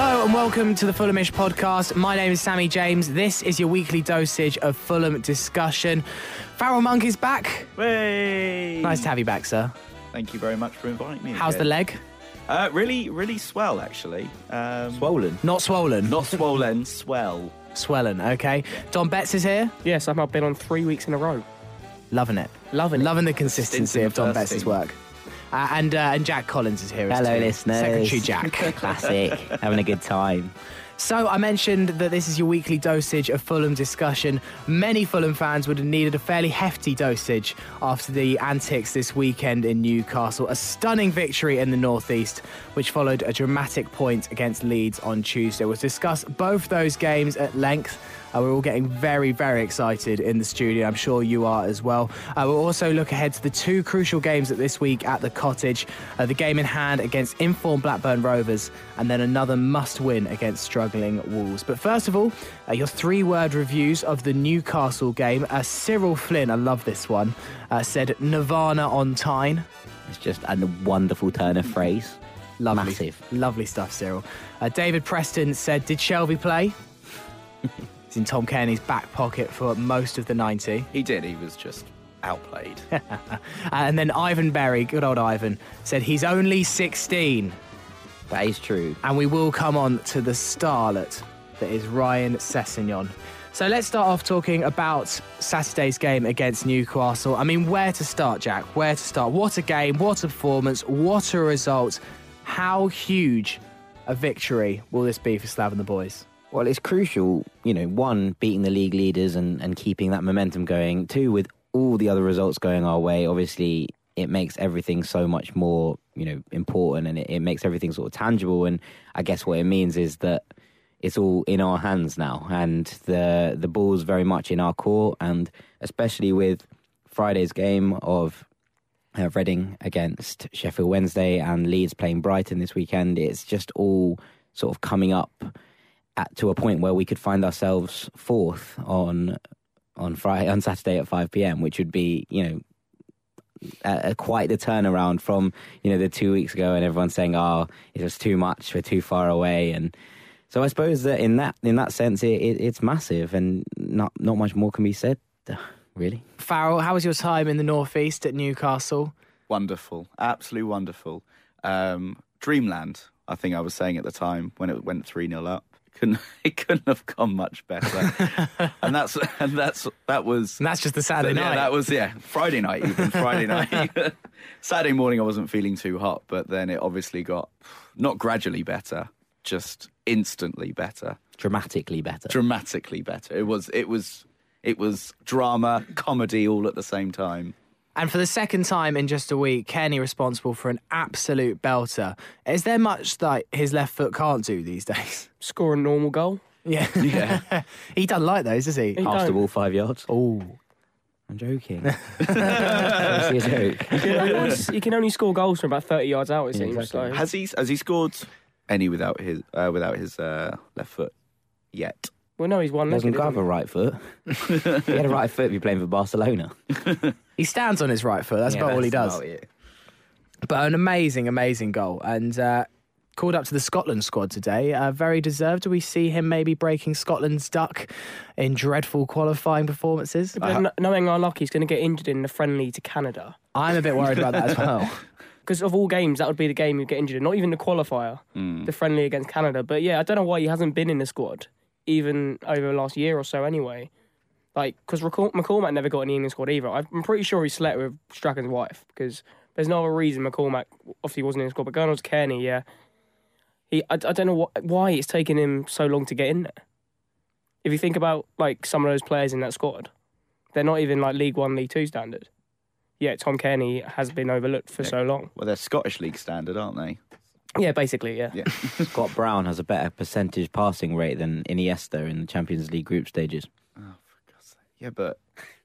Hello and welcome to the Fulhamish podcast. My name is Sammy James. This is your weekly dosage of Fulham discussion. Farrell Monk is back. Hey! Nice to have you back, sir. Thank you very much for inviting me. How's the leg? Uh, really, really swell, actually. Um, Swollen. Not swollen. Not swollen, swell. swelling. Okay. Dom Betts is here. Yes, I've been on three weeks in a row. Loving it. Loving it. Loving the consistency of Don the Betts' work. Uh, and uh, and Jack Collins is here. as Hello, too. listeners. Secretary Jack. Classic. Having a good time. So I mentioned that this is your weekly dosage of Fulham discussion. Many Fulham fans would have needed a fairly hefty dosage after the antics this weekend in Newcastle. A stunning victory in the northeast, which followed a dramatic point against Leeds on Tuesday. We'll discuss both those games at length. Uh, we're all getting very, very excited in the studio. I'm sure you are as well. Uh, we'll also look ahead to the two crucial games at this week at the Cottage. Uh, the game in hand against informed Blackburn Rovers, and then another must-win against struggling Wolves. But first of all, uh, your three-word reviews of the Newcastle game. Uh, Cyril Flynn, I love this one, uh, said Nirvana on Tyne. It's just a wonderful turn of phrase. Lovely, Massive. lovely stuff, Cyril. Uh, David Preston said, "Did Shelvey play?" He's in Tom Cairney's back pocket for most of the 90. He did, he was just outplayed. and then Ivan Berry, good old Ivan, said he's only 16. That is true. And we will come on to the starlet that is Ryan Sessegnon. So let's start off talking about Saturday's game against Newcastle. I mean, where to start, Jack? Where to start? What a game, what a performance, what a result. How huge a victory will this be for Slav and the boys? Well, it's crucial, you know, one, beating the league leaders and, and keeping that momentum going. Two, with all the other results going our way, obviously it makes everything so much more, you know, important and it, it makes everything sort of tangible. And I guess what it means is that it's all in our hands now and the the ball's very much in our court and especially with Friday's game of uh, Reading against Sheffield Wednesday and Leeds playing Brighton this weekend, it's just all sort of coming up at, to a point where we could find ourselves fourth on on Friday on Saturday at five pm, which would be you know a, a quite the turnaround from you know the two weeks ago and everyone saying oh it was too much we're too far away and so I suppose that in that in that sense it, it, it's massive and not not much more can be said really. Farrell, how was your time in the Northeast at Newcastle? wonderful, absolutely wonderful. Um, dreamland, I think I was saying at the time when it went 3 0 up. Couldn't, it couldn't have gone much better. and that's and that's that was And that's just the Saturday yeah, night. that was yeah Friday night even Friday night. Saturday morning I wasn't feeling too hot, but then it obviously got not gradually better, just instantly better, Dramatically better. dramatically better. It was it was it was drama, comedy all at the same time. And for the second time in just a week, Kenny responsible for an absolute belter. Is there much that his left foot can't do these days? Score a normal goal. Yeah. Yeah. he doesn't like those, does he? He Pass the don't. ball five yards. Oh. I'm joking. Obviously a joke. You can, only, you can only score goals from about 30 yards out, it Yeah, seems. exactly. So. Has he has he scored any without his uh, without his uh, left foot yet? Well, no, he's one Doesn't legged. have a right foot. if he had a right foot, he'd be playing for Barcelona. He stands on his right foot. That's Yeah, about all he does. about it. But an amazing, amazing goal. And uh, called up to the Scotland squad today. Uh, very deserved. Do we see him maybe breaking Scotland's duck in dreadful qualifying performances? But kn- knowing our luck, he's going to get injured in the friendly to Canada. I'm a bit worried about that as well. Because of all games, that would be the game you'd get injured in. Not even the qualifier, the friendly against Canada. But yeah, I don't know why he hasn't been in the squad, even over the last year or so anyway. Like, because McCormack never got in the England squad either. I'm pretty sure he slept with Strachan's wife, because there's no other reason McCormack obviously wasn't in the squad. But going on to Cairney, yeah. He, I, I don't know what, why it's taken him so long to get in there. If you think about like some of those players in that squad, they're not even like League One, League Two standard. yet Tom Cairney has been overlooked for so long. Well, they're Scottish League standard, aren't they? Yeah, basically, yeah. Yeah. Scott Brown has a better percentage passing rate than Iniesta in the Champions League group stages. Yeah, but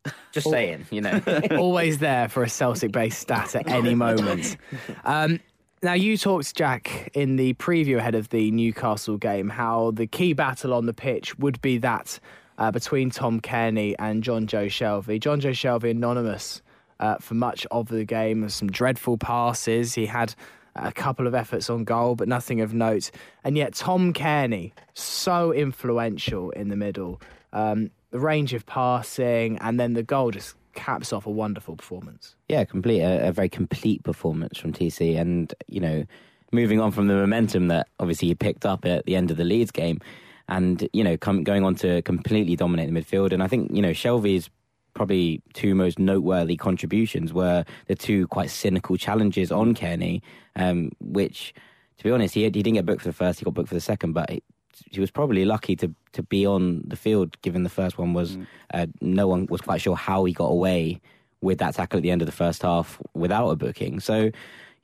Just saying, you know. Always there for a Celtic based stat at any moment. Um, now, you talked, Jack, in the preview ahead of the Newcastle game, how the key battle on the pitch would be that uh, between Tom Cairney and Jonjo Shelvey. Jonjo Shelvey, anonymous uh, for much of the game, some dreadful passes. He had a couple of efforts on goal, but nothing of note. And yet, Tom Cairney, so influential in the middle. Um, the range of passing, and then the goal just caps off a wonderful performance. Yeah, complete a, a very complete performance from TC, and you know, moving on from the momentum that obviously he picked up at the end of the Leeds game, and you know, come, going on to completely dominate the midfield. And I think you know, Shelvey's probably two most noteworthy contributions were the two quite cynical challenges on Cairney, um, which, to be honest, he, he didn't get booked for the first, he got booked for the second, but he, he was probably lucky to to be on the field given the first one was uh, no one was quite sure how he got away with that tackle at the end of the first half without a booking. So,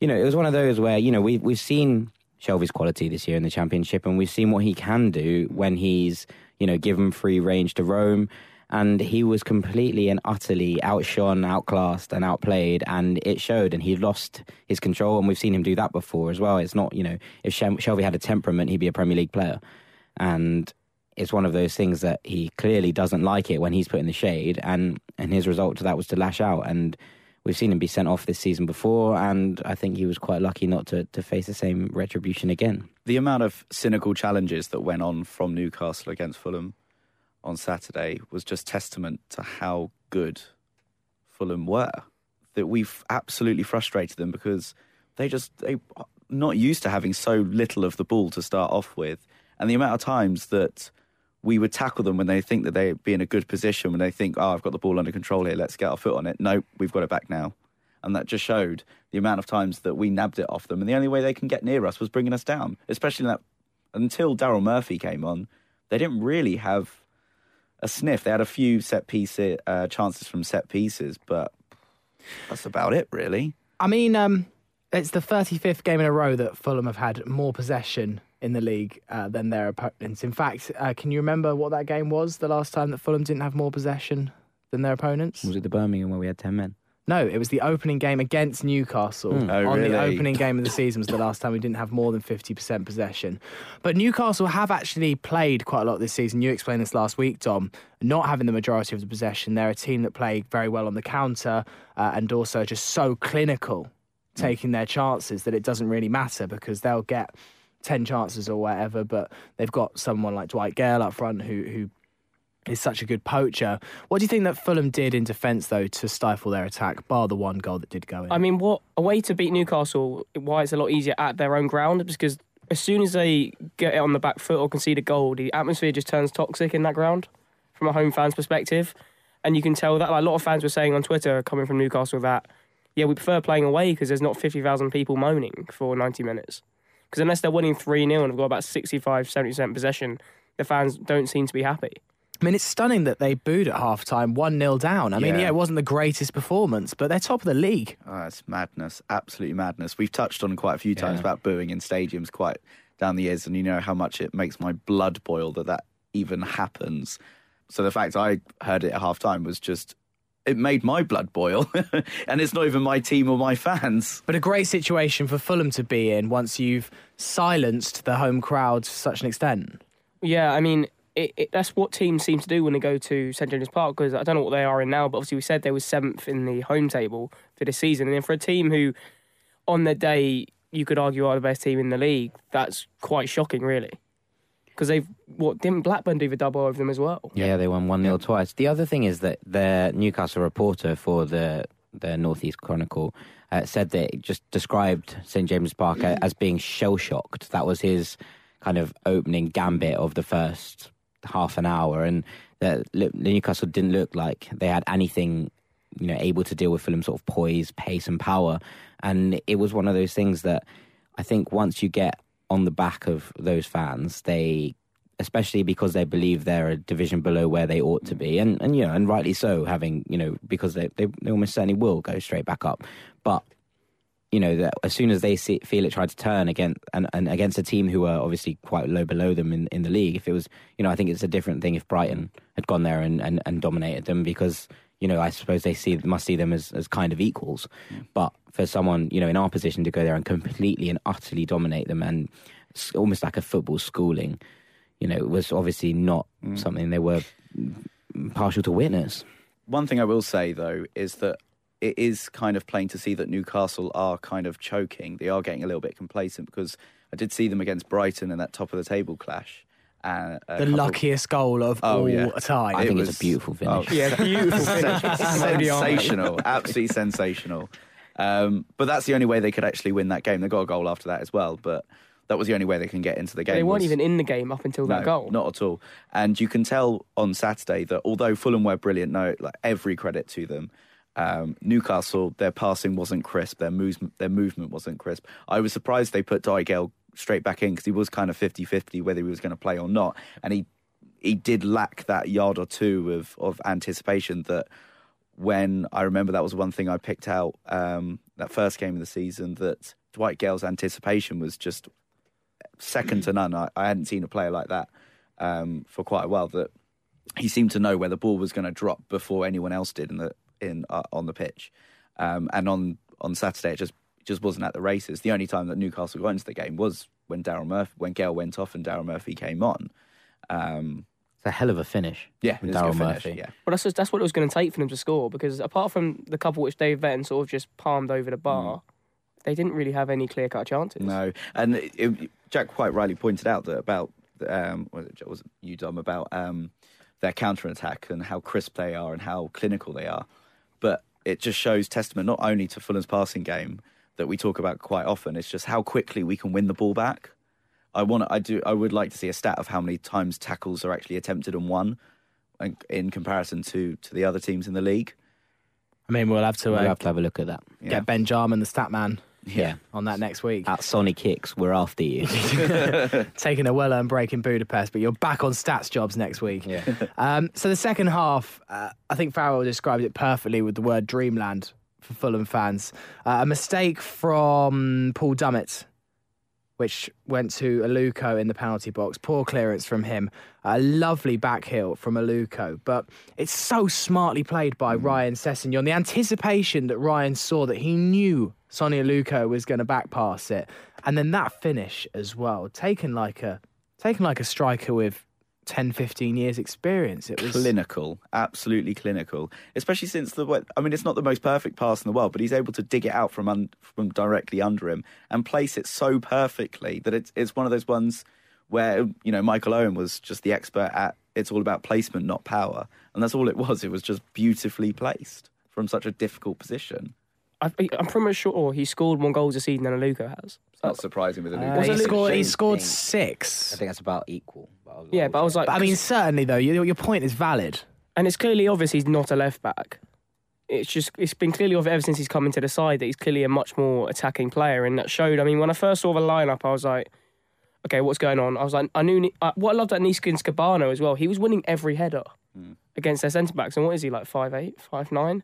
you know, it was one of those where you know we we've seen Shelvey's quality this year in the championship, and we've seen what he can do when he's you know given free range to roam. And he was completely and utterly outshone, outclassed, and outplayed, and it showed. And he lost his control, and we've seen him do that before as well. It's not, you know, if Shelvey had a temperament, he'd be a Premier League player. And it's one of those things that he clearly doesn't like it when he's put in the shade, and and his result to that was to lash out. And we've seen him be sent off this season before, and I think he was quite lucky not to to face the same retribution again. the amount of cynical challenges that went on from Newcastle against Fulham on Saturday was just testament to how good Fulham were. That we've absolutely frustrated them because they just they not used to having so little of the ball to start off with, and the amount of times that we would tackle them when they think that they'd be in a good position, when they think, "Oh, I've got the ball under control here, let's get our foot on it." No, we've got it back now, and that just showed the amount of times that we nabbed it off them, and the only way they can get near us was bringing us down, especially that until Daryl Murphy came on, they didn't really have a sniff. They had a few set piece uh, chances from set pieces, but that's about it, really. I mean, um, it's the 35th game in a row that Fulham have had more possession in the league uh, than their opponents. In fact, uh, can you remember what that game was the last time that Fulham didn't have more possession than their opponents? Was it the Birmingham where we had ten men? No, it was the opening game against Newcastle. Oh, on the opening game of the season was the last time we didn't have more than 50% possession. But Newcastle have actually played quite a lot this season. You explained this last week, Dom. Not having the majority of the possession, they're a team that play very well on the counter uh, and also just so clinical, taking their chances that it doesn't really matter because they'll get 10 chances or whatever, but they've got someone like Dwight Gayle up front who, who is such a good poacher. What do you think that Fulham did in defence, though, to stifle their attack, bar the one goal that did go in? I mean, what a way to beat Newcastle? Why it's a lot easier at their own ground because as soon as they get it on the back foot or concede a goal, the atmosphere just turns toxic in that ground from a home fan's perspective, and you can tell that. Like, a lot of fans were saying on Twitter, coming from Newcastle, that yeah, we prefer playing away because there's not fifty thousand people moaning for ninety minutes. Because unless they're winning three 0 and have got about 65 70 percent possession, the fans don't seem to be happy. I mean, it's stunning that they booed at half time, 1 0 down. I mean, Yeah. yeah, it wasn't the greatest performance, but they're top of the league. Oh, it's madness, absolutely madness. We've touched on quite a few times Yeah. about booing in stadiums quite down the years, and you know how much it makes my blood boil that that even happens. So the fact I heard it at half time was just, it made my blood boil. and it's not even my team or my fans. But a great situation for Fulham to be in once you've silenced the home crowd to such an extent. Yeah, I mean, it, it, that's what teams seem to do when they go to St James's Park. Because I don't know what they are in now, but obviously we said they were seventh in the home table for this season, and then for a team who, on their day, you could argue are the best team in the league, that's quite shocking, really. Because they've what didn't Blackburn do the double over them as well? Yeah, they won one 0 twice. The other thing is that the Newcastle reporter for the the Northeast Chronicle uh, said that it just described St James's Park as being shell shocked. That was his kind of opening gambit of the first half an hour, and the Newcastle didn't look like they had anything you know able to deal with Fulham's sort of poise, pace, and power. And it was one of those things that I think once you get on the back of those fans, they especially because they believe they're a division below where they ought to be, and and you know, and rightly so, having you know, because they they, they almost certainly will go straight back up, but. You know that as soon as they see, feel it tried to turn against and, and against a team who are obviously quite low below them in, in the league. If it was, you know, I think it's a different thing if Brighton had gone there and, and, and dominated them because you know, I suppose they see must see them as, as kind of equals. Mm. But for someone, you know, in our position to go there and completely and utterly dominate them and almost like a football schooling, you know, it was obviously not mm. something they were partial to witness. One thing I will say though is that it is kind of plain to see that Newcastle are kind of choking. They are getting a little bit complacent because I did see them against Brighton in that top of the table clash uh, the luckiest goal of oh, all yeah. time. I think it was, it's a beautiful finish. Oh, yeah, beautiful finish. sensational, absolutely sensational. Um, but that's the only way they could actually win that game. They got a goal after that as well, but that was the only way they can get into the game. They weren't was, even in the game up until no, that goal. Not at all. And you can tell on Saturday that although Fulham were brilliant, no, like every credit to them. Um, Newcastle, their passing wasn't crisp, their movement, their movement wasn't crisp. I was surprised they put Gayle straight back in because he was kind of 50-50 whether he was going to play or not, and he he did lack that yard or two of of anticipation that when I remember that was one thing I picked out um, that first game of the season that Dwight Gayle's anticipation was just second to none. I, I hadn't seen a player like that um, for quite a while. That he seemed to know where the ball was going to drop before anyone else did in the in uh, on the pitch. Um, and on on Saturday, it just just wasn't at the races. The only time that Newcastle got into the game was when Daryl Murphy, when Gayle went off and Daryl Murphy came on. Um, it's a hell of a finish. Yeah, Daryl Murphy. yeah. Well, that's just, that's what it was going to take for them to score because apart from the couple which Dave Venn sort of just palmed over the bar, mm. they didn't really have any clear cut chances. No, and it, it, Jack quite rightly pointed out that about um, was it, was it you Dom about um, their counter attack and how crisp they are and how clinical they are, but it just shows testament not only to Fulham's passing game that we talk about quite often. It's just how quickly we can win the ball back. I want. I do. I would like to see a stat of how many times tackles are actually attempted and won, in comparison to to the other teams in the league. I mean, we'll have to. We'll uh, have to have a look at that. Get. Ben Jarman, the stat man. Yeah, on that next week. At Sonic Kicks, we're after you. Taking a well earned break in Budapest, but you're back on stats jobs next week. Yeah. Um, so the second half, uh, I think Farrell described it perfectly with the word dreamland for Fulham fans. Uh, a mistake from Paul Dummett, which went to Aluko in the penalty box. Poor clearance from him. A lovely back heel from Aluko. But it's so smartly played by mm. Ryan Sessegnon. The anticipation that Ryan saw that he knew Sonny Aluko was going to back pass it. And then that finish as well. Taken like a taken like a striker with 10, 15 years experience. It was clinical, absolutely clinical. Especially since the, I mean, it's not the most perfect pass in the world, but he's able to dig it out from un, from directly under him and place it so perfectly that it's it's one of those ones where you know Michael Owen was just the expert at. It's all about placement, not power, and that's all it was. It was just beautifully placed from such a difficult position. I, am pretty much sure he scored more goals this season than Aluko has. It's not surprising with Aluko. Uh, he, scored, he scored six. I think that's about equal. But yeah, but I was like, but I mean, certainly though, your, your point is valid, and it's clearly obvious he's not a left back. It's just it's been clearly obvious ever since he's come into the side that he's clearly a much more attacking player, and that showed. I mean, when I first saw the lineup, I was like, okay, what's going on? I was like, I knew uh, what I loved at Neeskens Kebano as well. He was winning every header mm. against their centre backs, and what is he like five eight, five nine?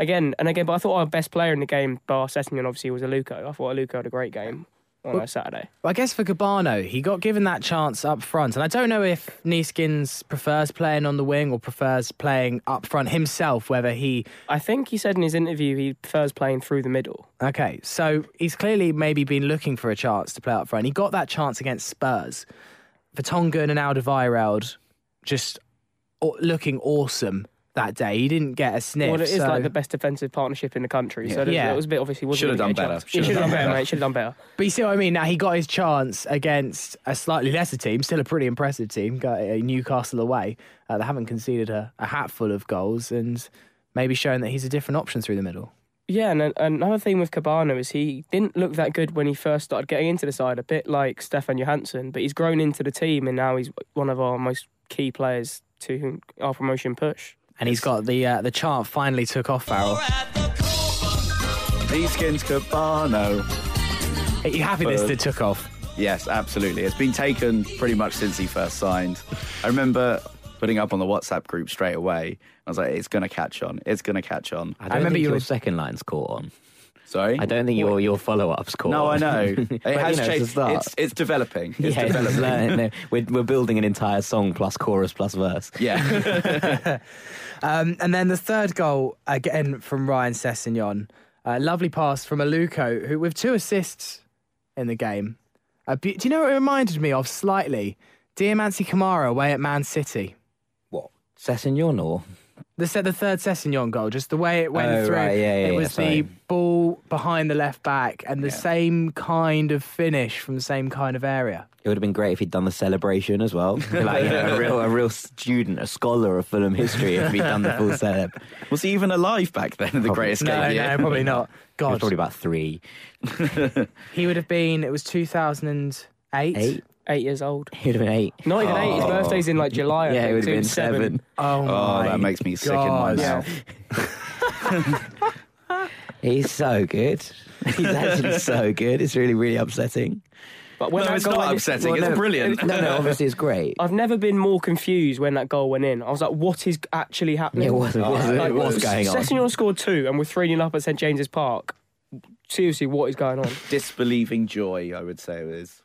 Again and again. But I thought our best player in the game, bar Sessegnon, obviously was Aluko. I thought Aluko had a great game on well, Saturday. Well, I guess for Kebano, he got given that chance up front, and I don't know if Neeskens prefers playing on the wing or prefers playing up front himself. Whether he, I think he said in his interview he prefers playing through the middle. Okay, so he's clearly maybe been looking for a chance to play up front. He got that chance against Spurs. Vertonghen and Alderweireld just looking awesome that day. He didn't get a sniff. Well, it is so... like the best defensive partnership in the country. Yeah. So yeah. it was a bit obviously should have done better. Should have done better, mate. Should have done better. But you see what I mean? Now he got his chance against a slightly lesser team, still a pretty impressive team. Got a Newcastle away. Uh, they haven't conceded a, a hatful of goals, and maybe showing that he's a different option through the middle. Yeah, and another thing with Kebano is he didn't look that good when he first started getting into the side, a bit like Stefan Johansen, but he's grown into the team and now he's one of our most key players to our promotion push and he's got the uh, the chart finally took off, Farrell. Neeskens Kebano. Are you happy this did took off? Yes, absolutely. It's been taken pretty much since he first signed. I remember putting up on the WhatsApp group straight away. I was like, it's going to catch on. It's going to catch on. I don't remember think your were- second line's caught on. Sorry? I don't think your your follow ups caught No, I know. It But, has you know, changed. start. It's, it's developing. It's yeah, developing. learning. No, we're, we're building an entire song plus chorus plus verse. Yeah. Um, and then the third goal, again from Ryan Sessegnon. A lovely pass from Aluko, who with two assists in the game. A be- do you know what it reminded me of slightly? Diomansy Kamara away at Man City. What? Sessegnon or? The set the third Sessegnon goal, just the way it went Oh, through. right, yeah, yeah, it was sorry. the ball behind the left back and the Yeah. same kind of finish from the same kind of area. It would have been great if he'd done the celebration as well. like you know, a real a real student, a scholar of Fulham history if he'd done the full celeb. Was he even alive back then in the Probably. Great Escape? No, year? no, probably not. He was God, probably about three, he would have been. It was 2008. eight. Eight years old. He'd have been eight. Not even eight. His oh. birthday's in like July. Yeah, think, it would have been was seven. Oh, Oh, my that makes me sick in my God. mouth. He's so good. He's actually so good. It's really, really upsetting. But when No, that it's goal not went in- upsetting. Well, it's no, brilliant. No, no, obviously it's great. I've never been more confused when that goal went in. I was like, what is actually happening? It oh, was, it was, Oh, it was going on. Sessegnon scored two and we're 3 0 up at St James's Park. Seriously, what is going on? Disbelieving joy, I would say it is.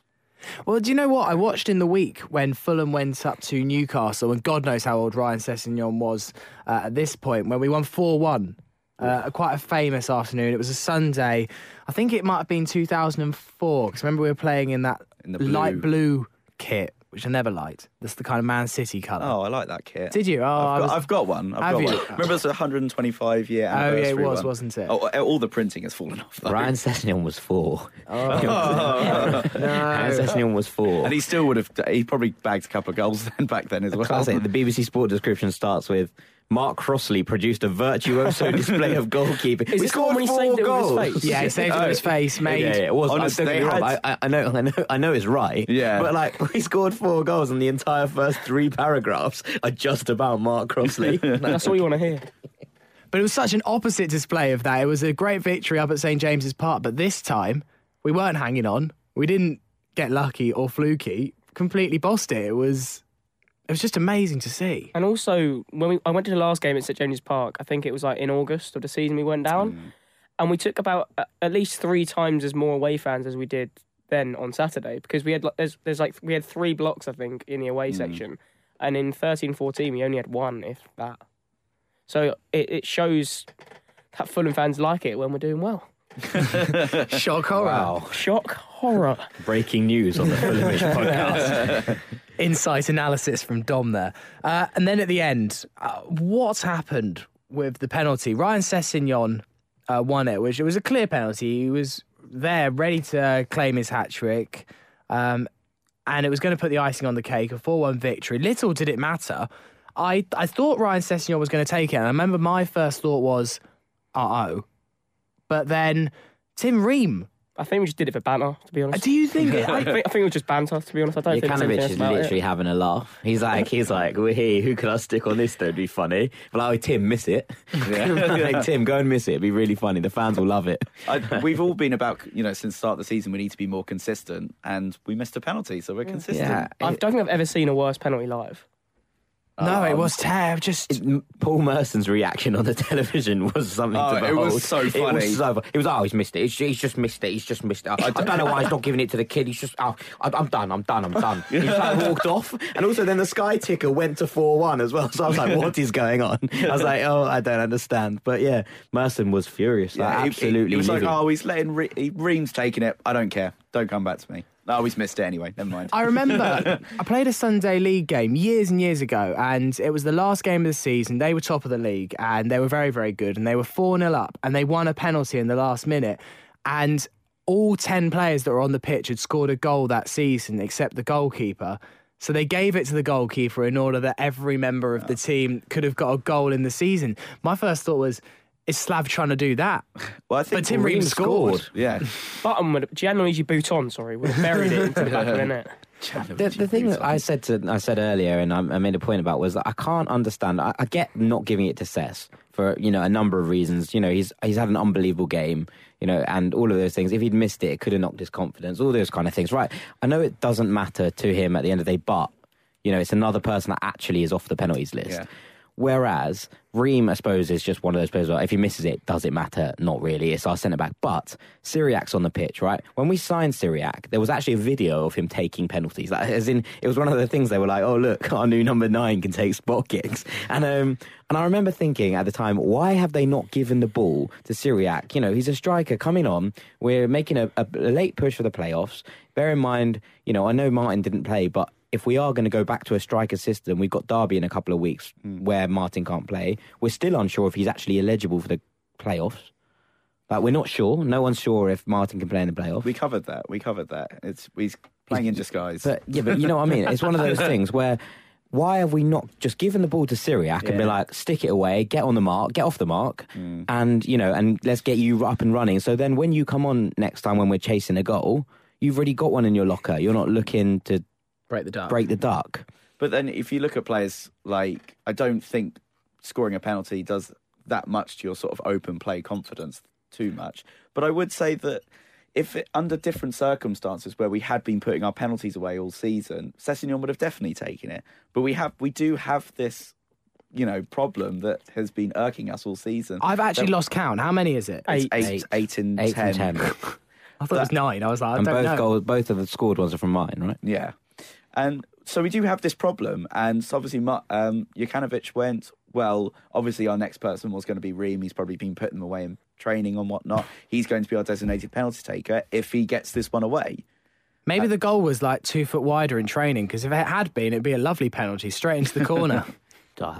Well, do you know what? I watched in the week when Fulham went up to Newcastle, and God knows how old Ryan Sessegnon was uh, at this point, when we won 4 1. Uh, quite a famous afternoon. It was a Sunday. I think it might have been 2004, because remember we were playing in that In the blue. light blue kit, which I never liked. That's the kind of Man City colour. Oh, I like that kit. Did you? Oh, I I've, was- got, I've got one. I've Have got you? one. Remember, it's a 125 year anniversary. Oh, yeah, it anniversary. was, one. wasn't it? Oh, eh, all the printing has fallen off. Though. Ryan Sessegnon was four. Oh. Ryan Sessegnon was four. and he still would have. He probably bagged a couple of goals then back then as well. Classic. The BBC Sport description starts with Mark Crossley produced a virtuoso display of goalkeeping. Is We this the one when he scored saved it four with his goals. face? Yeah, he saved it with his face, oh, mate. Yeah, yeah, it was. Honestly, I, don't get me they wrong, had- I, I know, I know, I know it's right. Yeah. but like we scored four goals, and the entire first three paragraphs are just about Mark Crossley. That's all you want to hear. But it was such an opposite display of that. It was a great victory up at St James's Park, but this time we weren't hanging on. We didn't get lucky or fluky. Completely bossed it. It was it was just amazing to see. And also, when we, I went to the last game at St James's Park, I think it was like in August of the season we went down, and we took about uh, at least three times as more away fans as we did then on Saturday because we had like there's there's like we had three blocks I think in the away section, and in 13-14 we only had one if that. So it, it shows that Fulham fans like it when we're doing well. Shock horror. wow! Shock horror. Breaking news on the Fulhamish podcast. Insight analysis from Dom there. Uh, and then at the end, uh, what happened with the penalty? Ryan Sessegnon uh, won it, which it was a clear penalty. He was there ready to claim his hat trick. Um, and it was going to put the icing on the cake, a 4 1 victory. Little did it matter. I, I thought Ryan Sessegnon was going to take it. And I remember my first thought was, uh oh. But then Tim Ream. I think we just did it for banter, to be honest. Do you think it? I, think, I think it was just banter, to be honest. I don't think there's Jokanovic is about literally it. having a laugh. He's like, he's like, we're here. Who can I stick on this? That'd be funny. But like, oh, Tim, miss it. like, Tim, go and miss it. It'd be really funny. The fans will love it. I, we've all been about, you know, since the start of the season, we need to be more consistent, and we missed a penalty, so we're consistent. Yeah. I don't think I've ever seen a worse penalty live. No, it Um, was terrible. Just. M- Paul Merson's reaction on the television was something Oh, to it behold. was so It funny. was, so, he was, oh, he's missed it. He's, he's just missed it. He's just missed it. I, I don't know why he's not giving it to the kid. He's just, oh, I, I'm done. I'm done. I'm done. He just like walked off. And also, then the sky ticker went to 4 1 as well. So I was like, what is going on? I was like, oh, I don't understand. But yeah, Merson was furious. Like, Yeah, absolutely. He, he was like, oh, he's letting Re- he, Ream's taking it. I don't care. Don't come back to me. No, always missed it anyway. Never mind. I remember I played a Sunday league game years and years ago, and it was the last game of the season. They were top of the league, and they were very, very good, and they were 4 0 up, and they won a penalty in the last minute. And all 10 players that were on the pitch had scored a goal that season, except the goalkeeper. So they gave it to the goalkeeper in order that every member of the oh. team could have got a goal in the season. My first thought was, is Slav trying to do that? well, I think But Tim Ream scored. Yeah. Button would Gianluigi Button, sorry, would have buried it into the back of the net. The, the thing that I said to I said earlier, and I, I made a point about was that I can't understand. I, I get not giving it to Cess for you know a number of reasons. You know, he's he's had an unbelievable game. You know, and all of those things. If he'd missed it, it could have knocked his confidence. All those kind of things. Right? I know it doesn't matter to him at the end of the day, but you know, it's another person that actually is off the penalties list. Yeah. Whereas Ream, I suppose, is just one of those players where if he misses it, does it matter? Not really. It's our centre back. But Cyriac's on the pitch, right? When we signed Cyriac, there was actually a video of him taking penalties. Like, as in, it was one of the things they were like, "Oh, look, our new number nine can take spot kicks." And um, and I remember thinking at the time, why have they not given the ball to Cyriac? You know, he's a striker coming on. We're making a, a late push for the playoffs. Bear in mind, you know, I know Martin didn't play, but if we are going to go back to a striker system, we've got Derby in a couple of weeks hmm. where Martin can't play. We're still unsure if he's actually eligible for the playoffs. Like we're not sure. No one's sure if Martin can play in the playoffs. We covered that. We covered that. It's he's playing in disguise. But yeah, but you know what I mean. It's one of those things where why have we not just given the ball to Cyriac and be like, stick it away, get on the mark, get off the mark, hmm. and you know, and let's get you up and running. So then, when you come on next time when we're chasing a goal, you've already got one in your locker. You're not looking to Break the duck. break the duck. But then if you look at players like, I don't think scoring a penalty does that much to your sort of open play confidence too much. But I would say that if it, under different circumstances where we had been putting our penalties away all season, Sessegnon would have definitely taken it. But we have, we do have this, you know, problem that has been irking us all season. I've actually lost count. How many is it? It's Eight. eight, eight, and Eight ten. from ten, I thought it was nine. I was like, I and don't both know. goals, both of the scored ones are from mine, right? Yeah. And so we do have this problem. And so obviously, Ma- um, Jokanovic went, well, obviously, our next person was going to be Ream. He's probably been putting them away in training and whatnot. He's going to be our designated penalty taker if he gets this one away. Maybe the goal was like two foot wider in training because if it had been, it'd be a lovely penalty straight into the corner.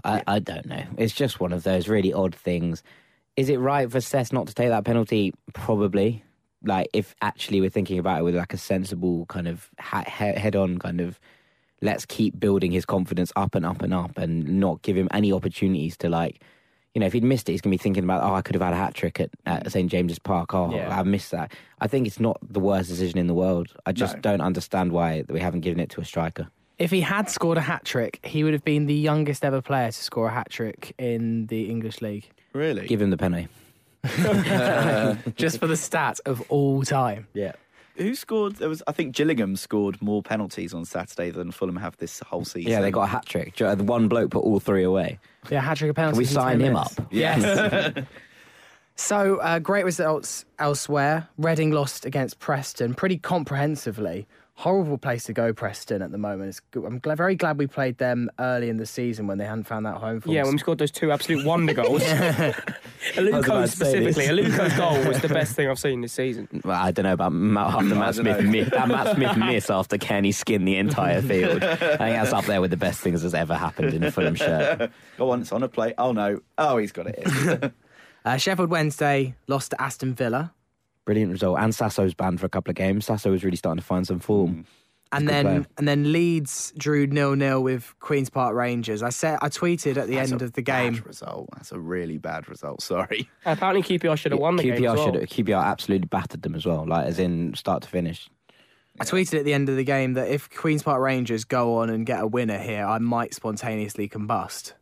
I, I don't know. It's just one of those really odd things. Is it right for Sess not to take that penalty? Probably. Like, if actually we're thinking about it with like a sensible kind of ha- head on kind of, let's keep building his confidence up and up and up and not give him any opportunities to like, you know, if he'd missed it, he's going to be thinking about, oh, I could have had a hat trick at, at St. James's Park. Oh, Yeah. I missed that. I think it's not the worst decision in the world. I just No. don't understand why we haven't given it to a striker. if he had scored a hat trick, he would have been the youngest ever player to score a hat trick in the English league. Really? Give him the penalty. Just for the stat of all time. Yeah. Who scored? There was, I think, Gillingham scored more penalties on Saturday than Fulham have this whole season. Yeah, they got a hat trick. The one bloke put all three away. Yeah, hat trick of Can penalties. we in 10 sign him minutes. up? Yes. so, uh, great results elsewhere. Reading lost against Preston pretty comprehensively. Horrible place to go, Preston, at the moment. It's, good- I'm glad, very glad we played them early in the season when they hadn't found that home for Yeah, us. when we scored those two absolute wonder goals. about Aluko to say this. specifically. Aluko's goal was the best thing I've seen this season. Well, I don't know about Ma- after Matt Smith miss, that Matt Smith miss after Kenny skinned the entire field. I think that's up there with the best things that's ever happened in a Fulham shirt. Go on, it's on a plate. Oh no! Oh, he's got it. In. Uh, Sheffield Wednesday lost to Aston Villa. Brilliant result. And Sasso's banned for a couple of games. Sasso was really starting to find some form. Mm. And then player. and then Leeds drew nil nil with Queens Park Rangers. I said I tweeted at the That's end a of the game. Bad result. That's a really bad result. Sorry. Apparently, QPR should have won the QPR game. As well. should QPR absolutely battered them as well, like as in start to finish. I tweeted at the end of the game that if Queens Park Rangers go on and get a winner here, I might spontaneously combust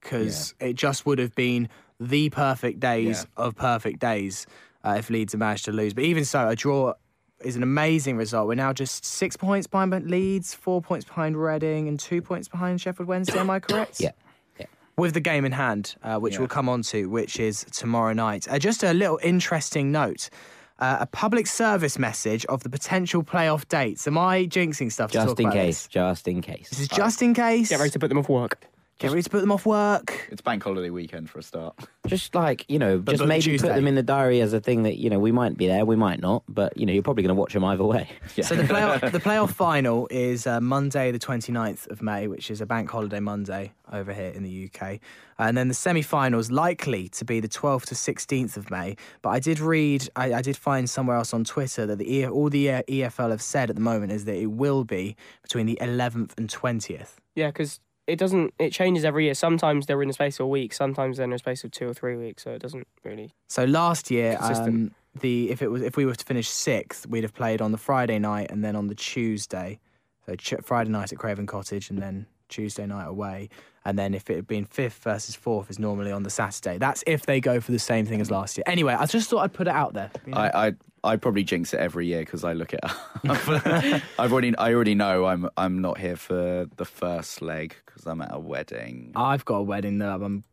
because it just would have been the perfect days of perfect days uh, if Leeds had managed to lose. But even so, a draw is an amazing result. We're now just six points behind Leeds, four points behind Reading, and two points behind Sheffield Wednesday. Am I correct? Yeah. Yeah. with the game in hand, uh, which Yeah. we'll come on to, which is tomorrow night. Uh, just a little interesting note. Uh, a public service message of the potential playoff dates. Am I jinxing stuff to Just talk in about case. This? Just in case. This is just in case. Get ready to put them off work. Get ready to put them off work. It's bank holiday weekend for a start. Just like, you know, just but maybe Tuesday. put them in the diary as a thing that, you know, we might be there, we might not, but, you know, you're probably going to watch them either way. So the playoff, the playoff final is uh, Monday, the 29th of May, which is a bank holiday Monday over here in the UK. And then the semi-finals likely to be the 12th to 16th of May. But I did read, I, I did find somewhere else on Twitter that the E- all the uh, EFL have said at the moment is that it will be between the 11th and 20th. Yeah, because it doesn't. It changes every year. Sometimes they're in the space of a week. Sometimes they're in the space of two or three weeks. So it doesn't really. So last year, um, the if it was if we were to finish sixth, we'd have played on the Friday night and then on the Tuesday. So ch- Friday night at Craven Cottage and then Tuesday night away. And then if it had been fifth versus fourth is normally on the Saturday. That's if they go for the same thing as last year. Anyway, I just thought I'd put it out there. you know? I, I I probably jinx it every year because I look it up. I've already I already know I'm I'm not here for the first leg because I'm at a wedding. I've got a wedding that I'm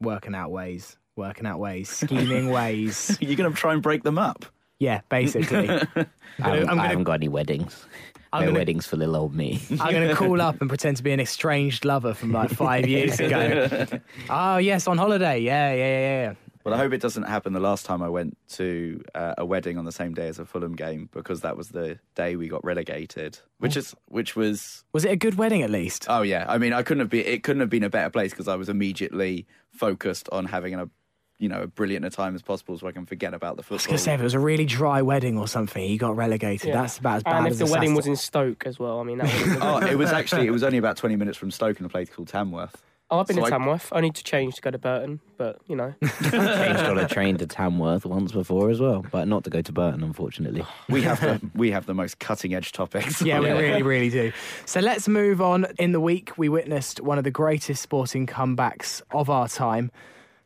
working out ways, working out ways, scheming ways. You're gonna try and break them up. Yeah, basically. I haven't, I'm gonna- haven't got any weddings. I'm no gonna- weddings for little old me. I'm going to call up and pretend to be an estranged lover from like five years ago. oh, yes, on holiday. Yeah, yeah, yeah, yeah. Well, I hope it doesn't happen the last time I went to uh, a wedding on the same day as a Fulham game because that was the day we got relegated, which is which was Was it a good wedding at least? oh yeah. I mean, I couldn't have been it couldn't have been a better place because I was immediately focused on having a you know a brilliant a time as possible so I can forget about the I was football. going to say, if it was a really dry wedding or something, he got relegated. Yeah. That's about as bad as it and if as the wedding was in Stoke as well, I mean, that oh, it was actually it was only about twenty minutes from Stoke in a place called Tamworth. Oh, I've been So to I- Tamworth. I need to change to go to Burton, but you know. I changed on a train to Tamworth once before as well, but not to go to Burton, unfortunately. We have the we have the most cutting edge topics. Yeah, we really, really do. So let's move on. In the week, we witnessed one of the greatest sporting comebacks of our time.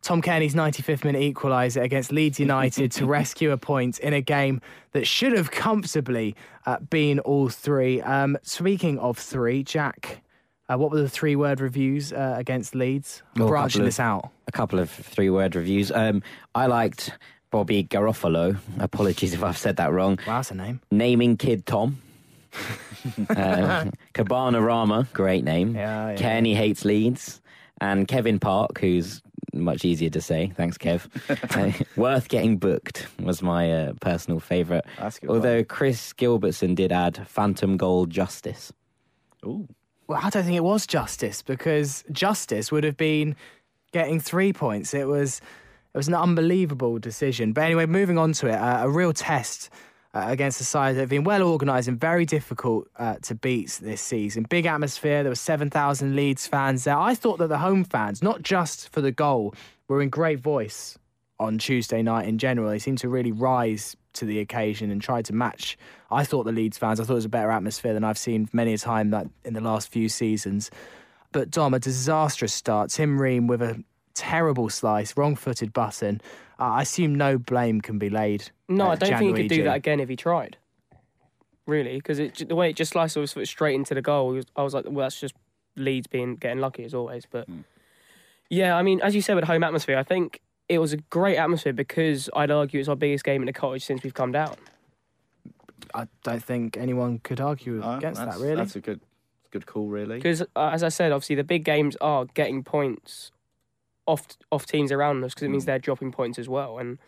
Tom Cairney's 95th minute equaliser against Leeds United to rescue a point in a game that should have comfortably uh, been all three. Um, speaking of three, Jack, uh, what were the three word reviews uh, against Leeds? Oh, branching of- this out. a couple of three word reviews. Um, I liked Bobby Garofalo. Apologies if I've said that wrong. Wow, that's a name. Naming kid Tom. uh, Cabana Rama, great name. Yeah, yeah. Cairney hates Leeds. And Kevin Park, who's much easier to say. Thanks, Kev. Uh, worth getting booked was my uh, personal favourite. That's a good Although Chris Gilbertson did add Phantom Goal Justice. Ooh. Well, I don't think it was justice because justice would have been getting three points. It was it was an unbelievable decision. But anyway, moving on to it, uh, a real test uh, against a side that have been well organised and very difficult uh, to beat this season. Big atmosphere. There were seven thousand Leeds fans there. I thought that the home fans, not just for the goal, were in great voice on Tuesday night in general. They seemed to really rise to the occasion and try to match. I thought the Leeds fans, I thought it was a better atmosphere than I've seen many a time that in the last few seasons. But Dom, a disastrous start. Tim Ream with a terrible slice, wrong-footed button. Uh, I assume no blame can be laid. No, I don't think he could do Gianluigi. that again if he tried. Really, because the way it just sliced his foot straight into the goal, was- I was like, well, that's just Leeds being getting lucky as always. But yeah, I mean, as you said with home atmosphere, I think it was a great atmosphere because I'd argue it's our biggest game in the cottage since we've come down. I don't think anyone could argue Uh, against that. Really, That's a good good call, really. Because uh, as I said, obviously the big games are getting points off off teams around us because it means they're dropping points as well. And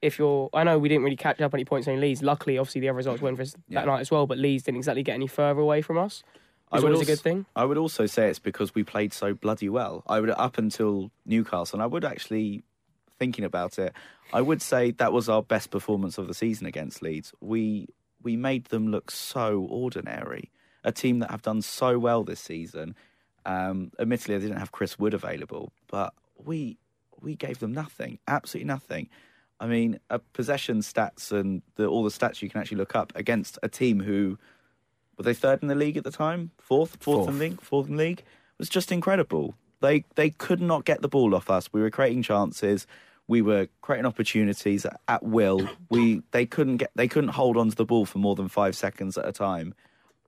if you're, I know we didn't really catch up any points on Leeds. Luckily, obviously the other results went for us Yeah. that night as well. But Leeds didn't exactly get any further away from us. I would was a also- good thing. I would also say it's because we played so bloody well. I would up until Newcastle, and I would actually thinking about it. I would say that was our best performance of the season against Leeds. We we made them look so ordinary. A team that have done so well this season. Um, admittedly, they didn't have Chris Wood available, but we we gave them nothing, absolutely nothing. I mean, uh, possession stats and the, all the stats you can actually look up against a team who were they third in the league at the time? Fourth, fourth, in league, fourth in league was just incredible. They they could not get the ball off us. We were creating chances. We were creating opportunities at, at will. We they couldn't get they couldn't hold on to the ball for more than five seconds at a time.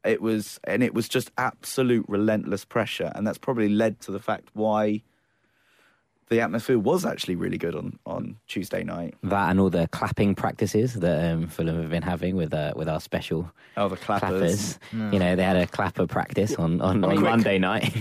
It was and it was just absolute relentless pressure, and that's probably led to the fact why the atmosphere was actually really good on, on Tuesday night. That and all the clapping practices that um, Fulham have been having with uh, with our special Oh, the clappers. clappers. You know, they had a clapper practice on, on, on quick. Monday night.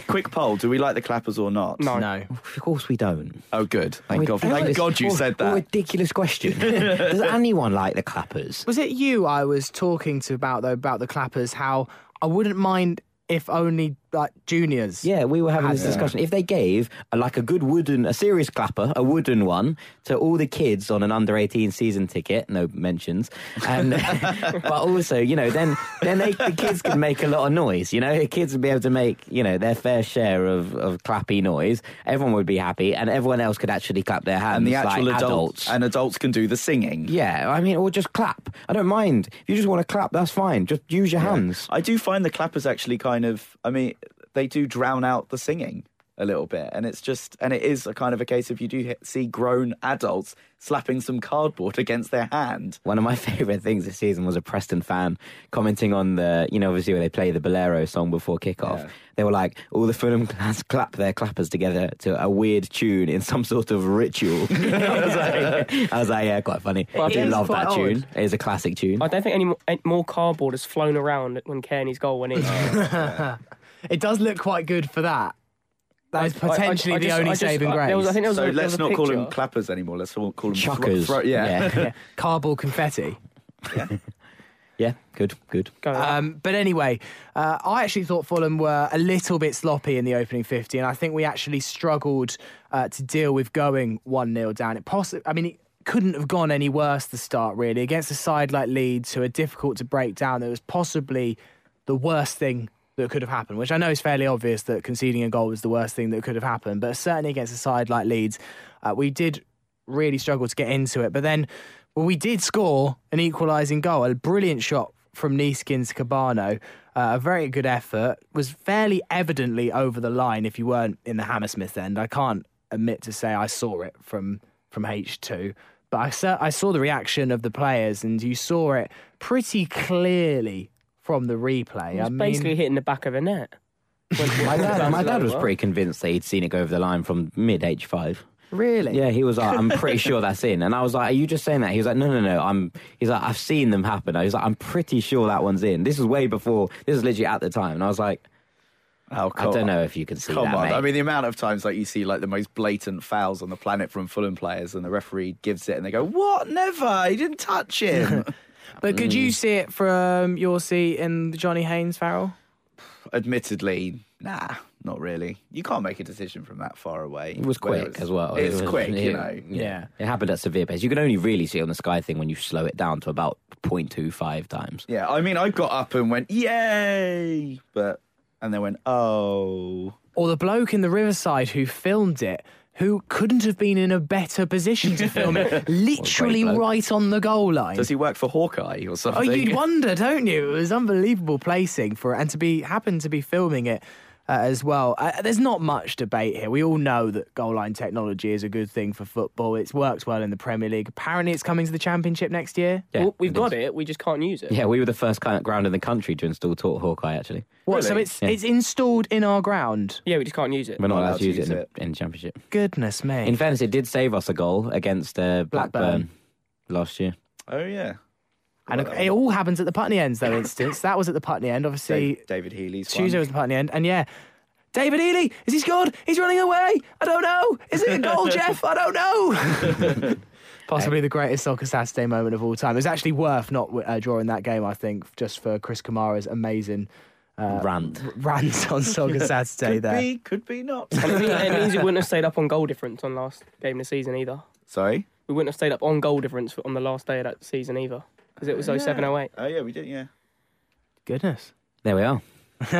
Quick poll: Do we like the clappers or not? No. no. of course we don't. Oh, good. Thank God. What- Thank God you what- said what a that. ridiculous question. Does anyone like the clappers? Was it you I was talking to about though about the clappers? How I wouldn't mind if only like juniors. Yeah, we were having this discussion. If they gave a, like a good wooden, a serious clapper, a wooden one, to all the kids on an under eighteen season ticket, no mentions, and but also, you know, then then they, the kids could make a lot of noise. You know, the kids would be able to make you know their fair share of, of clappy noise. Everyone would be happy, and everyone else could actually clap their hands. and the actual like adults, and adults can do the singing. Yeah, I mean, or just clap. I don't mind. If you just want to clap, that's fine. Just use your hands. I do find the clappers actually kind of. I mean, they do drown out the singing a little bit, and it's just, and it is a kind of a case of you do hit, see grown adults slapping some cardboard against their hand. One of my favourite things this season was a Preston fan commenting on the, you know, obviously when they play the Bolero song before kickoff. Yeah. They were like, all the Fulham class clap their clappers together to a weird tune in some sort of ritual. I, was like, I was like, yeah, quite funny. Well, I do love that odd. tune. It is a classic tune. I don't think any more, eh, any more cardboard has flown around when Cairney's goal went in. It does look quite good for that. That is I- I- potentially I the just- only just- saving grace. there was- I think there was So a- let's was not call them clappers anymore. Let's all call them thro- Chuckers. thro- yeah. yeah. Cardboard confetti. Yeah, yeah, good, good. Um, but anyway, uh, I actually thought Fulham were a little bit sloppy in the opening 50, and I think we actually struggled uh, to deal with going 1 0 down. It possi- I mean, it couldn't have gone any worse the start, really. Against a side like Leeds, who are difficult to break down, it was possibly the worst thing that could have happened, which I know is fairly obvious that conceding a goal was the worst thing that could have happened. But certainly against a side like Leeds, uh, we did really struggle to get into it. But then, well, we did score an equalising goal, a brilliant shot from Neeskens Kebano. Uh, a very good effort. Was fairly evidently over the line if you weren't in the Hammersmith end. I can't admit to say I saw it from from H2. But I saw the reaction of the players, and you saw it pretty clearly from the replay. It I mean, basically hitting the back of the net. When- when My dad, my dad was pretty convinced that he'd seen it go over the line from mid H5. really, Yeah, he was like, I'm pretty sure that's in. And I was like, Are you just saying that? He was like, No, no, no. I'm he's like, I've seen them happen. I was like, I'm pretty sure that one's in. This is way before this is literally at the time. And I was like, Oh, I don't on. know if you can see Come that. on. mate. I mean, the amount of times like you see like the most blatant fouls on the planet from Fulham players, and the referee gives it, and they go, "What? Never! He didn't touch him." But could you mm. see it from your seat in the Johnny Haynes Farrell? Admittedly, nah, not really. You can't make a decision from that far away. It was Whether quick as well. It's It was- quick, you it- know. Yeah. It happened at severe pace. You can only really see it on the Sky thing when you slow it down to about 0.25 times. Yeah, I mean, I got up and went, "Yay!" But and then went, "Oh." Or the bloke in the Riverside who filmed it, who couldn't have been in a better position to film it, literally right on the goal line. Does he work for Hawkeye or something? Oh, you'd wonder, don't you? It was unbelievable placing for it, and to be happen to be filming it uh, as well. Uh, there's not much debate here. We all know that goal line technology is a good thing for football. It's worked well in the Premier League. Apparently, it's coming to the Championship next year. Yeah, Well, we've it got is. it. We just can't use it. Yeah, we were the first kind of ground in the country to install Taught Hawkeye, actually. What? So it's Yeah. it's installed in our ground. Yeah, we just can't use it. We're not allowed to use it in, the, in the Championship. Goodness me. In fairness, it did save us a goal against uh, Blackburn, Blackburn. last year. Oh yeah. And it all happens at the Putney ends, though. Instance that was at the Putney end. Obviously, Dave, David Healy's Tuesday one. was the Putney end, and yeah. David Healy is he scored? He's running away. I don't know. Is it a goal, Jeff? I don't know. Possibly the greatest soccer Saturday moment of all time. It was actually worth not uh, drawing that game, I think, just for Chris Kamara's amazing uh, Rant. rant on Soccer Saturday Could there. be, could be not. it means it means we wouldn't have stayed up on goal difference on last game of the season either. Sorry. We wouldn't have stayed up on goal difference on the last day of that season either. Because it was 07 08. Oh yeah, we did. Yeah. Goodness. There we are.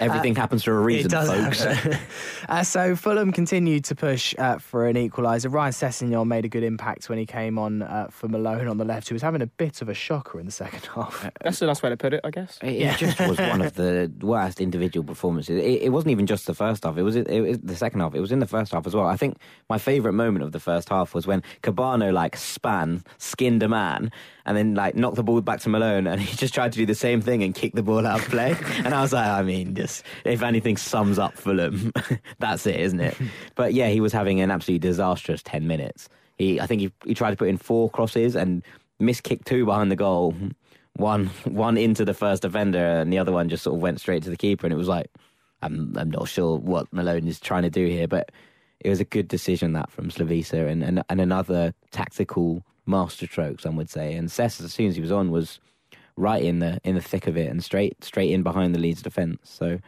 Everything happens for a reason, it does folks. uh, so Fulham continued to push uh, for an equaliser. Ryan Sessegnon made a good impact when he came on uh, for Malone on the left, who was having a bit of a shocker in the second half. That's the nice way to put it, I guess. It, it just was one of the worst individual performances. It, it wasn't even just the first half; it was, it was the second half. It was in the first half as well. I think my favourite moment of the first half was when Kebano like span, skinned a man, and then like knocked the ball back to Malone, and he just tried to do the same thing and kick the ball out of play. and I was like, I mean, just if anything sums up Fulham, that's it, isn't it? but yeah, he was having an absolutely disastrous ten minutes. He, I think he, he tried to put in four crosses and missed kick two behind the goal. One one into the first defender, and the other one just sort of went straight to the keeper. And it was like, I'm I'm not sure what Malone is trying to do here, but it was a good decision that from Slavisa and and, and another tactical masterstroke, some would say. And Cess, as soon as he was on, was right in the in the thick of it and straight straight in behind the Leeds defence. So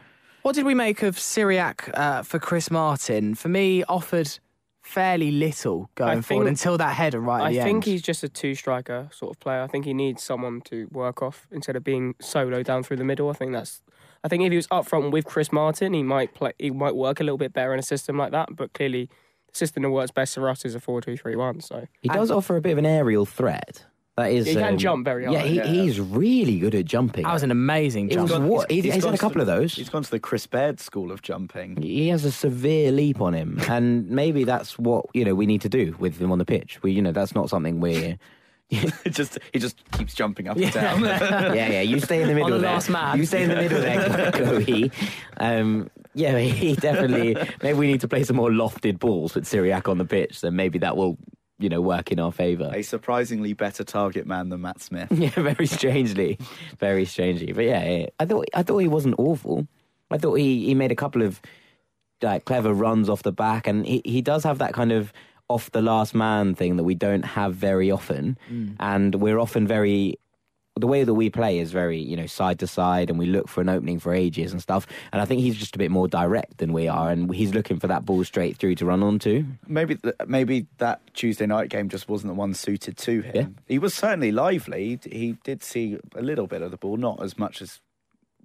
What did we make of Cyriac uh, for Chris Martin? For me, offered fairly little going I forward until that header right at I the think end. he's just a two striker sort of player. I think he needs someone to work off instead of being solo down through the middle. I think that's. I think if he was up front with Chris Martin, he might play. He might work a little bit better in a system like that. But clearly, the system that works best for us is a four-two-three-one. So he does offer a bit of an aerial threat. That is, He can um, jump very Yeah, high, he, yeah. he's really good at jumping. That was an amazing It was jump. what- he's- he's gone had a couple the- of those. He's gone to the Chris Baird school of jumping. he has a severe leap on him, and maybe that's what you know we need to do with him on the pitch. We, you know, that's not something we're. It just he just keeps jumping up and down. yeah, yeah. You stay in the middle the there. last man. You stay in the middle there, Chloe. Um, yeah, he definitely. Maybe we need to play some more lofted balls with Cyriac on the pitch. Then maybe that will, you know, work in our favour. A surprisingly better target man than Matt Smith. Yeah, very strangely, very strangely. But yeah, yeah, I thought I thought he wasn't awful. I thought he, he made a couple of like clever runs off the back, and he, he does have that kind of off the last man thing that we don't have very often, mm. and we're often very. The way that we play is very, you know, side to side, and we look for an opening for ages and stuff. And I think he's just a bit more direct than we are, and he's looking for that ball straight through to run onto. Maybe th- maybe that Tuesday night game just wasn't the one suited to him. Yeah. He was certainly lively. He, did see a little bit of the ball, not as much as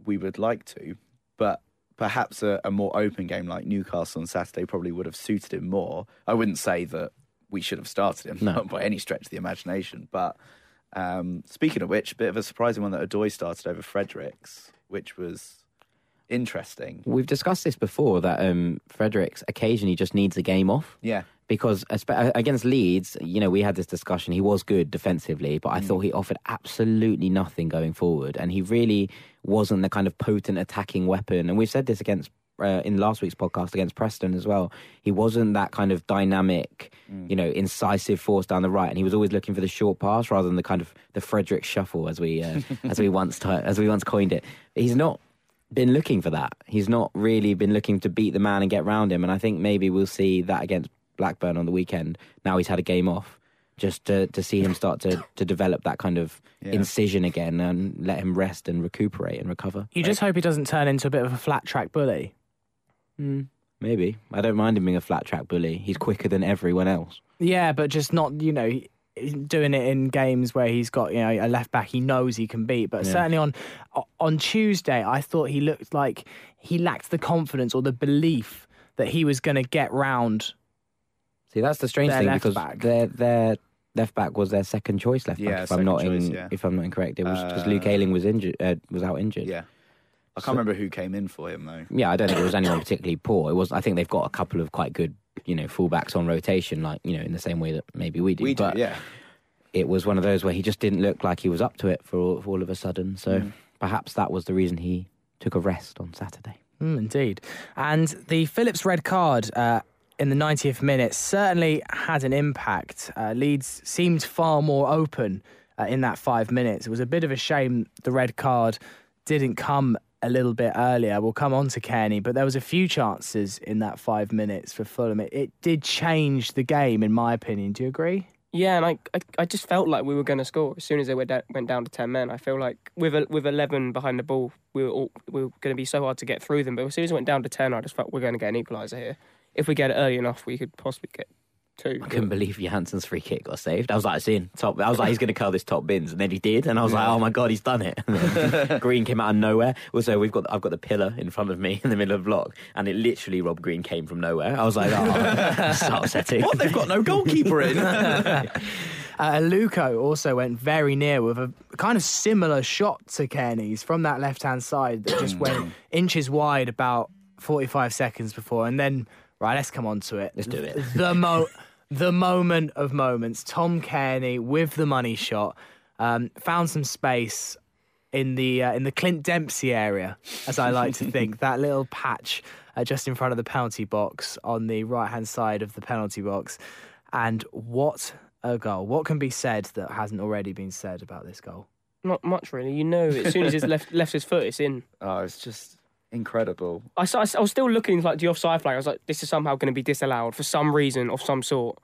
we would like to, but perhaps a, a more open game like Newcastle on Saturday probably would have suited him more. I wouldn't say that we should have started him No. by any stretch of the imagination, but um, speaking of which, a bit of a surprising one that Odoi started over Fredericks, which was interesting. We've discussed this before that um, Fredericks occasionally just needs a game off. Yeah. because against Leeds, you know, we had this discussion. He was good defensively, but I thought he offered absolutely nothing going forward, and he really wasn't the kind of potent attacking weapon. And we've said this against uh, in last week's podcast against Preston as well. He wasn't that kind of dynamic, you know, incisive force down the right, and he was always looking for the short pass rather than the kind of the Frederick shuffle as we uh, as we once ti as we once coined it. He's not been looking for that. He's not really been looking to beat the man and get round him. And I think maybe we'll see that against Blackburn on the weekend. Now he's had a game off, just to to see him start to to develop that kind of Yeah. incision again and let him rest and recuperate and recover. You just hope he doesn't turn into a bit of a flat track bully. Maybe I don't mind him being a flat track bully. He's quicker than everyone else. Yeah, but just not, you know, doing it in games where he's got, you know, a left back he knows he can beat. But Yeah. certainly on on Tuesday, I thought he looked like he lacked the confidence or the belief that he was going to get round. See, that's the strange thing because back. their their left back was their second choice left back. If I'm not choice, in, yeah. if I'm not incorrect, it was because Uh, Luke Ayling was injured, uh, was out injured. Yeah. I can't remember who came in for him though. Yeah, I don't think it was anyone particularly poor. It was. I think they've got a couple of quite good, you know, fullbacks on rotation, like you know, in the same way that maybe we do. We do, but yeah. it was one of those where he just didn't look like he was up to it for all, for all of a sudden. So Mm. perhaps that was the reason he took a rest on Saturday. Mm, indeed. And the Phillips red card uh, in the 90th minute certainly had an impact. Uh, Leeds seemed far more open uh, in that five minutes. It was a bit of a shame the red card didn't come a little bit earlier. We'll come on to Cairney, but there was a few chances in that five minutes for Fulham. It, it did change the game, in my opinion. Do you agree? Yeah, and I, I, I just felt like we were going to score as soon as they went down, went down to ten men. I feel like with a, with eleven behind the ball, we were all, we were going to be so hard to get through them. But as soon as it went down to ten, I just felt we're going to get an equaliser here. If we get it early enough, we could possibly get two. I couldn't believe Johansen's free kick got saved. I was like, seeing top. I was like, he's going to curl this top bins, and then he did, and I was like, oh my god, he's done it. Green came out of nowhere. Also, we've got I've got the pillar in front of me in the middle of the block, and it literally Rob Green came from nowhere. I was like, oh, so upsetting. What? They've got no goalkeeper in. Uh, Luco also went very near with a kind of similar shot to Cairney's from that left hand side that just went inches wide about 45 seconds before. And then, right, let's come on to it. Let's do it. The, mo- the moment of moments. Tom Cairney with the money shot um, found some space in the uh, in the Clint Dempsey area, as I like to think, that little patch uh, just in front of the penalty box on the right hand side of the penalty box. And what a goal! What can be said that hasn't already been said about this goal? Not much really. You know, as soon as he's left left his foot, it's in. oh, it's just incredible. I was still looking like the offside flag. I was like, this is somehow going to be disallowed for some reason of some sort.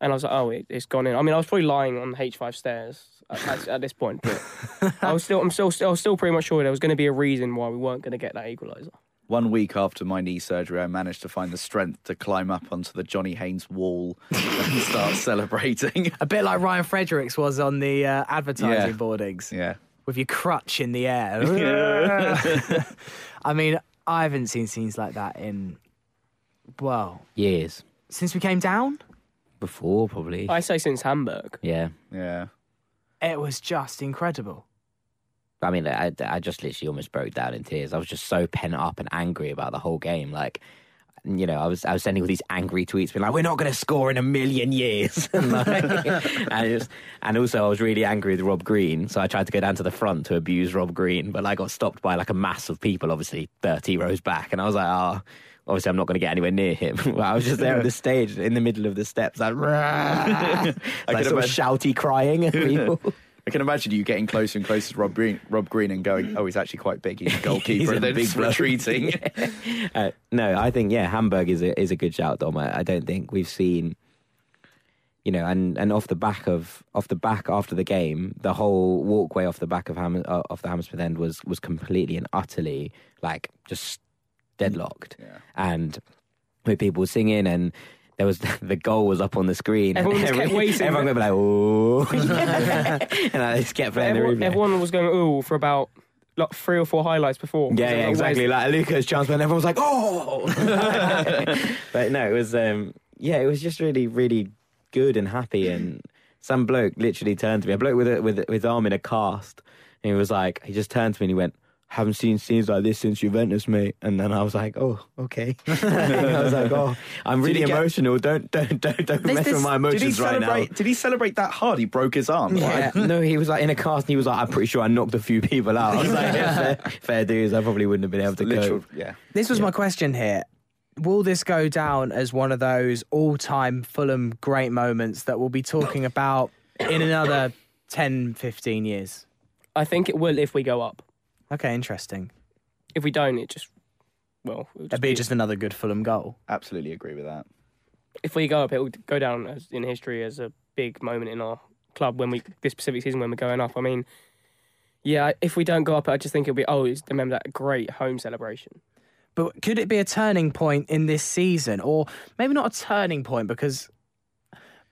and I was like, oh, it, it's gone in. I mean, I was probably lying on the H5 stairs at, at, at this point, but I was still, I'm still, still, I was still pretty much sure there was going to be a reason why we weren't going to get that equaliser. One week after my knee surgery, I managed to find the strength to climb up onto the Johnny Haynes wall and start celebrating. A bit like Ryan Fredericks was on the uh, advertising Yeah. boardings. yeah. with your crutch in the air. I mean, I haven't seen scenes like that in, well, Years since we came down. before, probably. I say since Hamburg. yeah. Yeah. It was just incredible. I mean, I, I just literally almost broke down in tears. I was just so pent up and angry about the whole game. Like, you know, I was I was sending all these angry tweets, being like, "We're not going to score in a million years," and, like, and, just, and also I was really angry with Rob Green, so I tried to go down to the front to abuse Rob Green, but I got stopped by like a mass of people, obviously thirty rows back, and I was like, "Oh." Obviously, I'm not going to get anywhere near him. I was just there on the stage in the middle of the steps, like, like sort of shouty crying at people. I can imagine you getting closer and closer to Rob Green, Rob Green and going, oh, he's actually quite big. He's a goalkeeper. He's a and then big retreating. Uh, no, I think yeah, Hamburg is a is a good shout, Dom. I, I don't think we've seen, you know, and, and off the back of off the back after the game, the whole walkway off the back of Ham uh, off the Hammersmith end was was completely and utterly like just deadlocked, Yeah. and with people singing and. There was the goal was up on the screen. Everyone just kept waiting. Everyone would like, "Oh," and I just kept playing Everyone, the replay. everyone was going ooh for about like three or four highlights before. Yeah, yeah, exactly. Like Lucas chance when everyone was like, "Oh!" but no, it was um, yeah, it was just really, really good and happy. And some bloke literally turned to me, a bloke with a, with, with his arm in a cast, and he was like, he just turned to me and he went. Haven't seen scenes like this since Juventus, mate. And then I was like, "Oh, okay." I was like, "Oh, I'm really get- emotional. Don't, don't, don't, don't mess with my did he emotions right now." Did he celebrate that hard? He broke his arm. Yeah, no, he was like in a cast and he was like, I'm pretty sure I knocked a few people out. I was like, yeah, fair, fair dues. I probably wouldn't have been able to Literal. cope. Yeah. This was my question here. Will this go down as one of those all time Fulham great moments that we'll be talking about in another 10, 15 years? I think it will if we go up. Okay, interesting. If we don't, it just well, it'll It'd be just another good Fulham goal. Absolutely agree with that. if we go up, it will go down as in history as a big moment in our club when we this specific season when we're going up. I mean, yeah, if we don't go up, I just think it'll be oh, it's, remember that great home celebration. But could it be a turning point in this season, or maybe not a turning point because?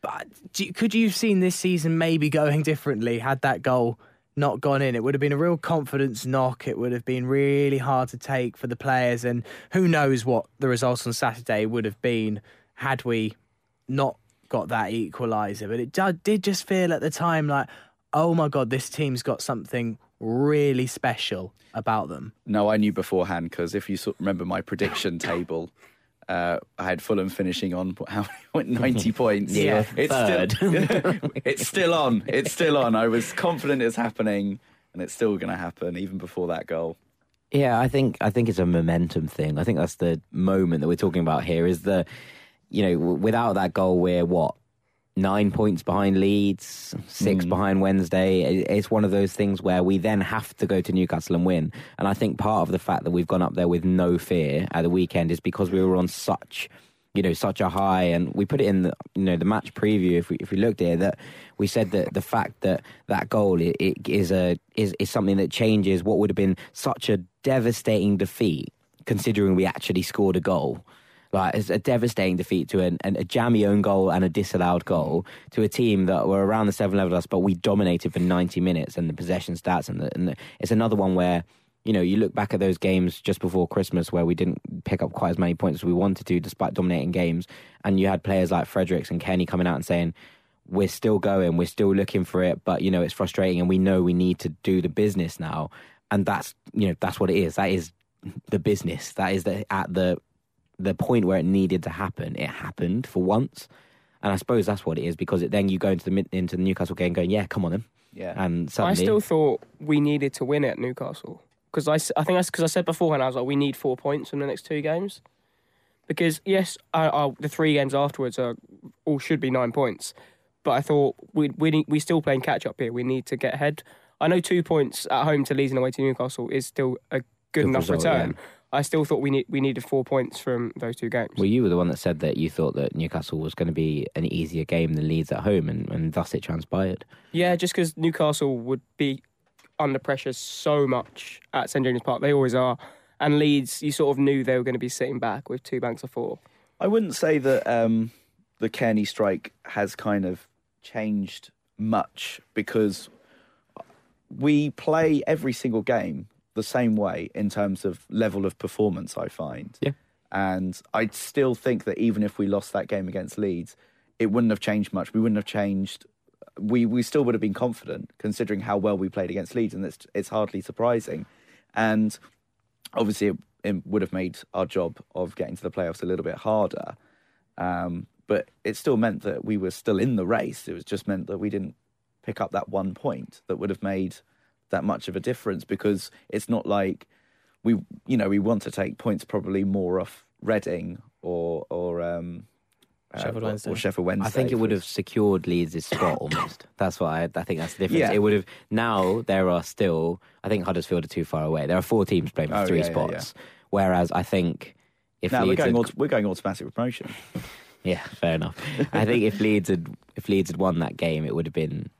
But do could you have seen this season maybe going differently had that goal not gone in? It would have been a real confidence knock. It would have been really hard to take for the players, and who knows what the results on Saturday would have been had we not got that equaliser. But it did just feel at the time like, oh my god, this team's got something really special about them. No, I knew beforehand because if you remember my prediction table, uh, I had Fulham finishing on how ninety points. Yeah, it's third. still it's still on. It's still on. I was confident it's happening, and it's still going to happen even before that goal. Yeah, I think I think it's a momentum thing. I think that's the moment that we're talking about here. Is the you know w- without that goal, we're what nine points behind Leeds, six hmm. behind Wednesday. It's one of those things where we then have to go to Newcastle and win. And I think part of the fact that we've gone up there with no fear at the weekend is because we were on such you know such a high and we put it in the you know the match preview if we if we looked at it that we said that the fact that that goal it, it is a is is something that changes what would have been such a devastating defeat considering we actually scored a goal like it's a devastating defeat to an, an, a jammy own goal and a disallowed goal to a team that were around the seven level us, but we dominated for 90 minutes and the possession stats and, the, and the, it's another one where you know you look back at those games just before Christmas where we didn't pick up quite as many points as we wanted to despite dominating games and you had players like Fredericks and Cairney coming out and saying we're still going we're still looking for it but you know it's frustrating and we know we need to do the business now and that's you know that's what it is. That is the business. That is the at the the point where it needed to happen, it happened for once. And I suppose that's what it is because it, then you go into the into the Newcastle game going, yeah, come on then. Yeah. And I still thought we needed to win at Newcastle because I, I think that's because I said beforehand I was like we need four points in the next two games because yes I, I, the three games afterwards are all should be nine points but I thought we we need, we still playing catch up here we need to get ahead I know two points at home to Leeds and away to Newcastle is still a good, Good enough result, return yeah. I still thought we need we needed four points from those two games. Well, you were the one that said that you thought that Newcastle was going to be an easier game than Leeds at home, and, and thus it transpired. Yeah, just because Newcastle would be under pressure so much at St James's Park, they always are. And Leeds, you sort of knew they were going to be sitting back with two banks of four. I wouldn't say that um, the Cairney strike has kind of changed much because we play every single game the same way in terms of level of performance, I find. Yeah. And I still think that even if we lost that game against Leeds, it wouldn't have changed much. We wouldn't have changed. We, we still would have been confident considering how well we played against Leeds, and it's, it's hardly surprising. And obviously, it, it would have made our job of getting to the playoffs a little bit harder. Um, but it still meant that we were still in the race. It was just meant that we didn't pick up that one point that would have made that much of a difference because it's not like we, you know, we want to take points probably more off Reading or or um, uh, Sheffield or- Wednesday. or Sheffield Wednesday. I think it would have secured Leeds' spot almost. That's what I, I think. That's the difference. Yeah. It would have. Now there are still. I think Huddersfield are too far away. There are four teams playing for Oh, three yeah, yeah, spots. Whereas I think if No, we're going, had, we're going automatic promotion. Yeah, fair enough. I think if Leeds had if Leeds had won that game, it would have been.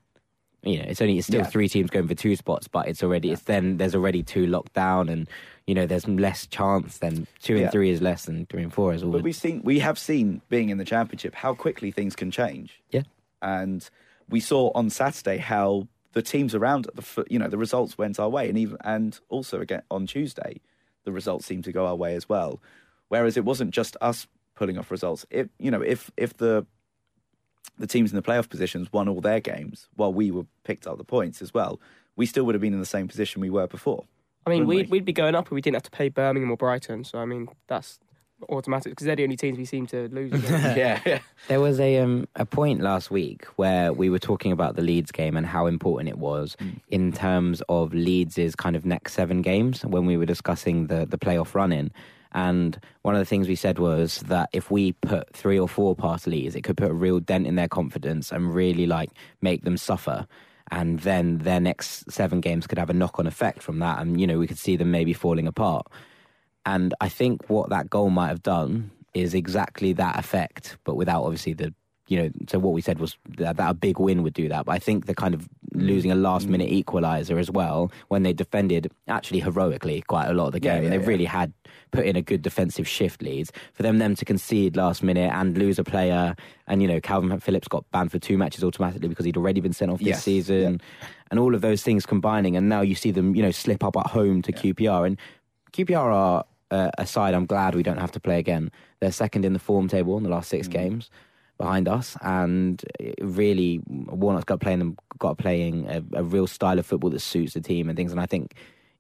You know, it's only it's still Yeah. three teams going for two spots, but it's already it's then there's already two locked down, and you know there's less chance. Then two Yeah. and three is less than three and four is all. But we've seen, we have seen, being in the championship, how quickly things can change. Yeah. And we saw on Saturday how the teams around the, you know, the results went our way, and even and also again on Tuesday, the results seemed to go our way as well. Whereas it wasn't just us pulling off results. If you know, if if the the teams in the playoff positions won all their games while we were picked up the points as well, we still would have been in the same position we were before. I mean, we'd, we? we'd be going up if we didn't have to play Birmingham or Brighton. So, I mean, that's automatic because they're the only teams we seem to lose. yeah, yeah. There was a um, a point last week where we were talking about the Leeds game and how important it was in terms of Leeds' kind of next seven games when we were discussing the the playoff run in. And one of the things we said was that if we put three or four past Leeds, it could put a real dent in their confidence and really like make them suffer. And then their next seven games could have a knock on effect from that. And, you know, we could see them maybe falling apart. And I think what that goal might have done is exactly that effect, but without obviously the, you know, so what we said was that, that a big win would do that. But I think the kind of losing a last minute equaliser as well, when they defended actually heroically quite a lot of the Yeah, game, yeah, they yeah. really had put in a good defensive shift leads. For them, them to concede last minute and lose a player, and, you know, Kalvin Phillips got banned for two matches automatically because he'd already been sent off this Yes, season. And all of those things combining, and now you see them, you know, slip up at home to QPR. And QPR are uh, a side I'm glad we don't have to play again. They're second in the form table in the last Mm. six games behind us, and really Warnock's got playing got playing a, a real style of football that suits the team and things. And I think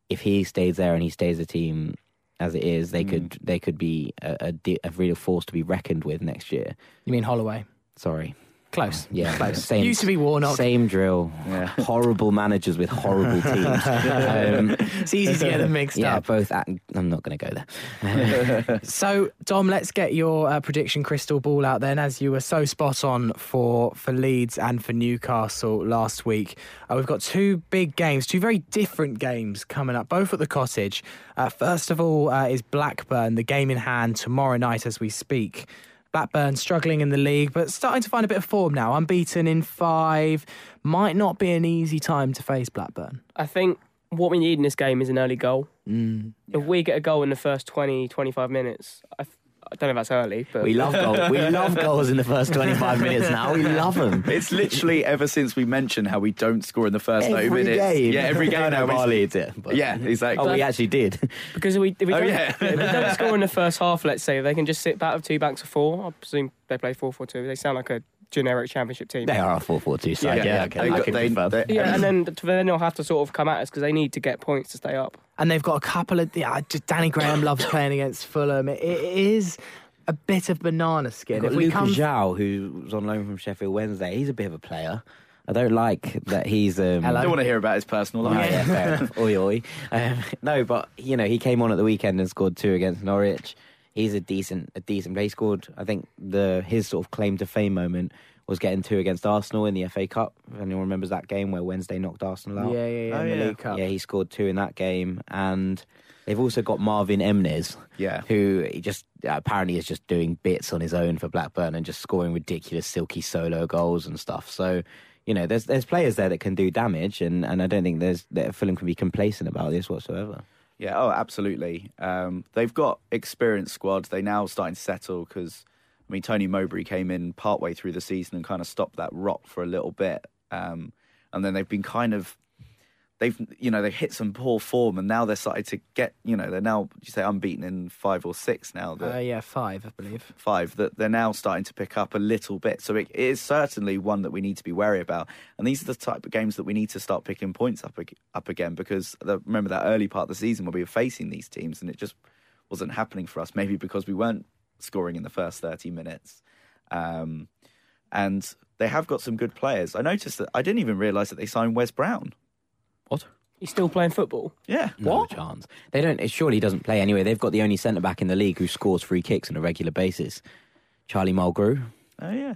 if he stays there and he stays the team as it is, Mm. they could they could be a, a, a real force to be reckoned with next year. You mean Holloway? Sorry, Close. yeah, Close. Same, Used to be Warnock. Same drill. Yeah. Horrible managers with horrible teams. Um, It's easy to get them mixed yeah, up. Yeah, both. At, I'm not going to go there. So, Dom, let's get your uh, prediction crystal ball out then, as you were so spot on for for Leeds and for Newcastle last week. Uh, we've got two big games, two very different games coming up, both at the cottage. Uh, first of all, uh, is Blackburn, the game in hand tomorrow night as we speak. Blackburn struggling in the league, but starting to find a bit of form now. Unbeaten in five. Might not be an easy time to face Blackburn. I think what we need in this game is an early goal. Mm. If we get a goal in the first 20, 25 minutes, I, I don't know if that's early, but We love goals. We love goals in the first 25 minutes now. We love them. It's literally ever since we mentioned how we don't score in the first 90 Every minutes. game. Yeah, every game I now. know we- Bar leads it. but- Yeah, exactly. Oh, we actually did. because we, if we, Oh, don't, yeah. if we don't score in the first half, let's say, they can just sit back with two banks of four. I presume they play 4 4 2. They sound like a generic championship team. They are a 4 4 2 side. Yeah, Yeah, yeah, okay. got- they- they- Yeah, and then, then they'll have to sort of come at us because they need to get points to stay up. and they've got a couple of. Yeah, just Danny Graham loves playing against Fulham. It, it is a bit of banana skin. Got If we Luca come, João, who's on loan from Sheffield Wednesday. He's a bit of a player. I don't like that he's. Um, Hello. I don't want to hear about his personal Oh, life. yeah, fair enough. Oi, oi. Um, no, but you know, he came on at the weekend and scored two against Norwich. He's a decent, a decent player. He scored. I think the his sort of claim to fame moment was getting two against Arsenal in the FA Cup. If anyone remembers that game where Wednesday knocked Arsenal out. Yeah, yeah, yeah. Oh, in the yeah. Cup. Yeah, he scored two in that game, and they've also got Marvin Emnes, Yeah. who he just uh, apparently is just doing bits on his own for Blackburn and just scoring ridiculous silky solo goals and stuff. So, you know, there's there's players there that can do damage, and, and I don't think there's that Fulham can be complacent about this whatsoever. Yeah, oh, absolutely. Um, they've got experienced squad. They now starting to settle because, I mean, Tony Mowbray came in partway through the season and kind of stopped that rot for a little bit, um, and then they've been kind of, they've you know they hit some poor form, and now they're starting to get you know they're now you say unbeaten in five or six now. That, Uh, yeah, five, I believe. five that they're now starting to pick up a little bit. So it, it is certainly one that we need to be wary about. And these are the type of games that we need to start picking points up up again because the, remember that early part of the season where we were facing these teams and it just wasn't happening for us. Maybe because we weren't scoring in the first thirty minutes. Um, and they have got some good players. I noticed that I didn't even realise that they signed Wes Brown. What? He's still playing football. Yeah, No chance. They don't. it Surely doesn't play anyway. They've got the only centre back in the league who scores free kicks on a regular basis. Charlie Mulgrew, Oh yeah.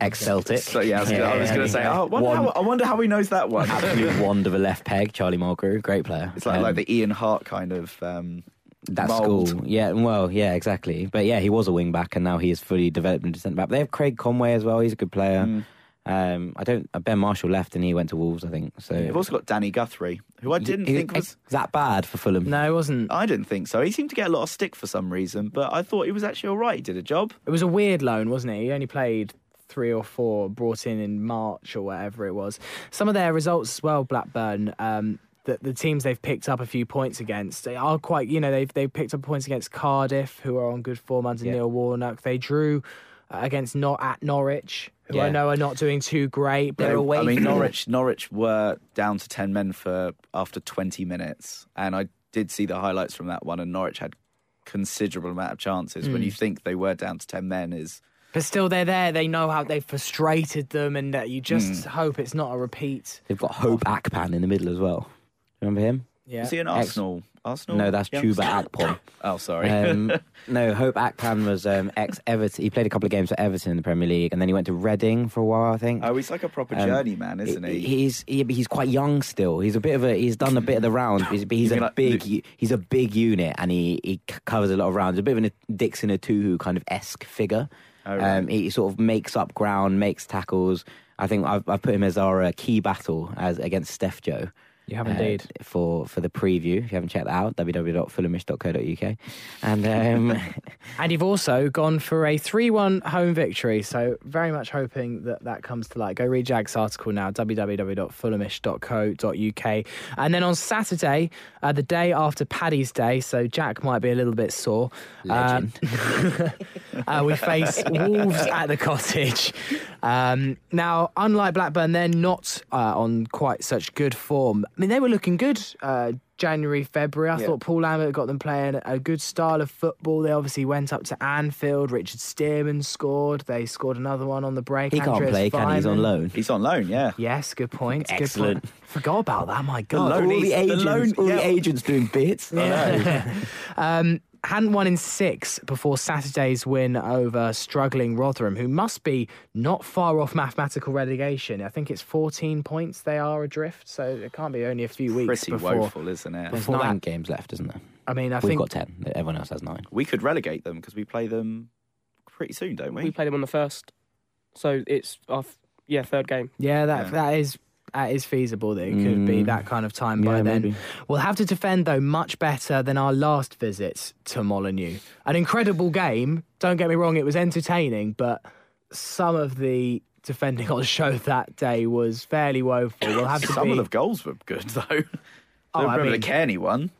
ex Celtic. So yeah, I was gonna, I was gonna say. Oh, I wonder, One- how, I wonder how he knows that one. absolute wand of a left peg. Charlie Mulgrew, great player. It's like Um, like the Ian Harte kind of. Um, that mould. school. Yeah, well, yeah, exactly. But yeah, he was a wing back, and now he is fully developed into centre back. They have Craig Conway as well. He's a good player. Mm. Um, I don't. uh, Ben Marshall left, and he went to Wolves, I think. So They've also got Danny Guthrie, who I didn't He- think was. that bad for Fulham. No, it wasn't. I didn't think so. He seemed to get a lot of stick for some reason, but I thought he was actually all right. He did a job. It was a weird loan, wasn't it? He only played three or four, brought in in March or whatever it was. Some of their results as well, Blackburn. Um, the, the teams they've picked up a few points against they are quite, you know, they've they've picked up points against Cardiff, who are on good form under Yeah. Neil Warnock. They drew against not at Norwich, who I Yeah. know are not doing too great, but They- away. I mean, Norwich. Norwich were down to ten men for after twenty minutes, and I did see the highlights from that one. And Norwich had considerable amount of chances. When hmm. you think they were down to ten men, is But still, they're there. They know how they've frustrated them, and that you just hmm. hope it's not a repeat. They've got Hope Akpan in the middle as well. Remember him? Yeah. is he an Ex- Arsenal? Arsenal? No, that's youngster? Chuba Akpom. Oh, sorry. Um, no, Hope Akpan was um, ex Everton. He played a couple of games for Everton in the Premier League, and then he went to Reading for a while, I think. oh, he's like a proper Um, journeyman, isn't he? He's he, he's quite young still. He's a bit of a he's done a bit of the rounds. He's, he's a like big Lu- he's a big unit and he, he covers a lot of rounds. A bit of a Dickson Etuhu kind of esque figure. Oh, right. um, he sort of makes up ground, makes tackles. I think I've, I've put him as our uh, key battle as against Steph Joe. You have uh, indeed. for for the preview. If you haven't checked that out, www.fulhamish.co.uk. And um, And you've also gone for a 3 1 home victory. So, very much hoping that that comes to light. Go read Jack's article now, www.fulhamish.co.uk. And then on Saturday, uh, the day after Paddy's Day, so Jack might be a little bit sore. Legend. Um, uh, we face Wolves at the cottage. Um, now, unlike Blackburn, they're not uh, on quite such good form. I mean, they were looking good uh, January, February. I Yeah. thought Paul Lambert got them playing a good style of football. They obviously went up to Anfield. Richard Stearman scored. They scored another one on the break. he can't Andreas play, can he? He's on loan. He's on loan, yeah. Yes, good point. Good Excellent. point. Forgot about that. My God. loan all is- the the agents, loan- all yeah. the agents doing bits. um, hadn't won in six before Saturday's win over struggling Rotherham, who must be not far off mathematical relegation. I think it's 14 points they are adrift, so it can't be only a few weeks Pretty before. woeful, isn't it? There's nine that- games left, isn't there? I mean, I think We've got ten. Everyone else has nine. We could relegate them because we play them pretty soon, don't we? We play them on the first, so it's our f- yeah third game. yeah, that Yeah. that is. That is feasible that it could be Mm. that kind of time by Yeah, then. maybe. We'll have to defend, though, much better than our last visit to Molineux. An incredible game. Don't get me wrong, it was entertaining, but some of the defending on show that day was fairly woeful. We'll have to Some be. of the goals were good though. Oh, I remember mean- the Cairney one.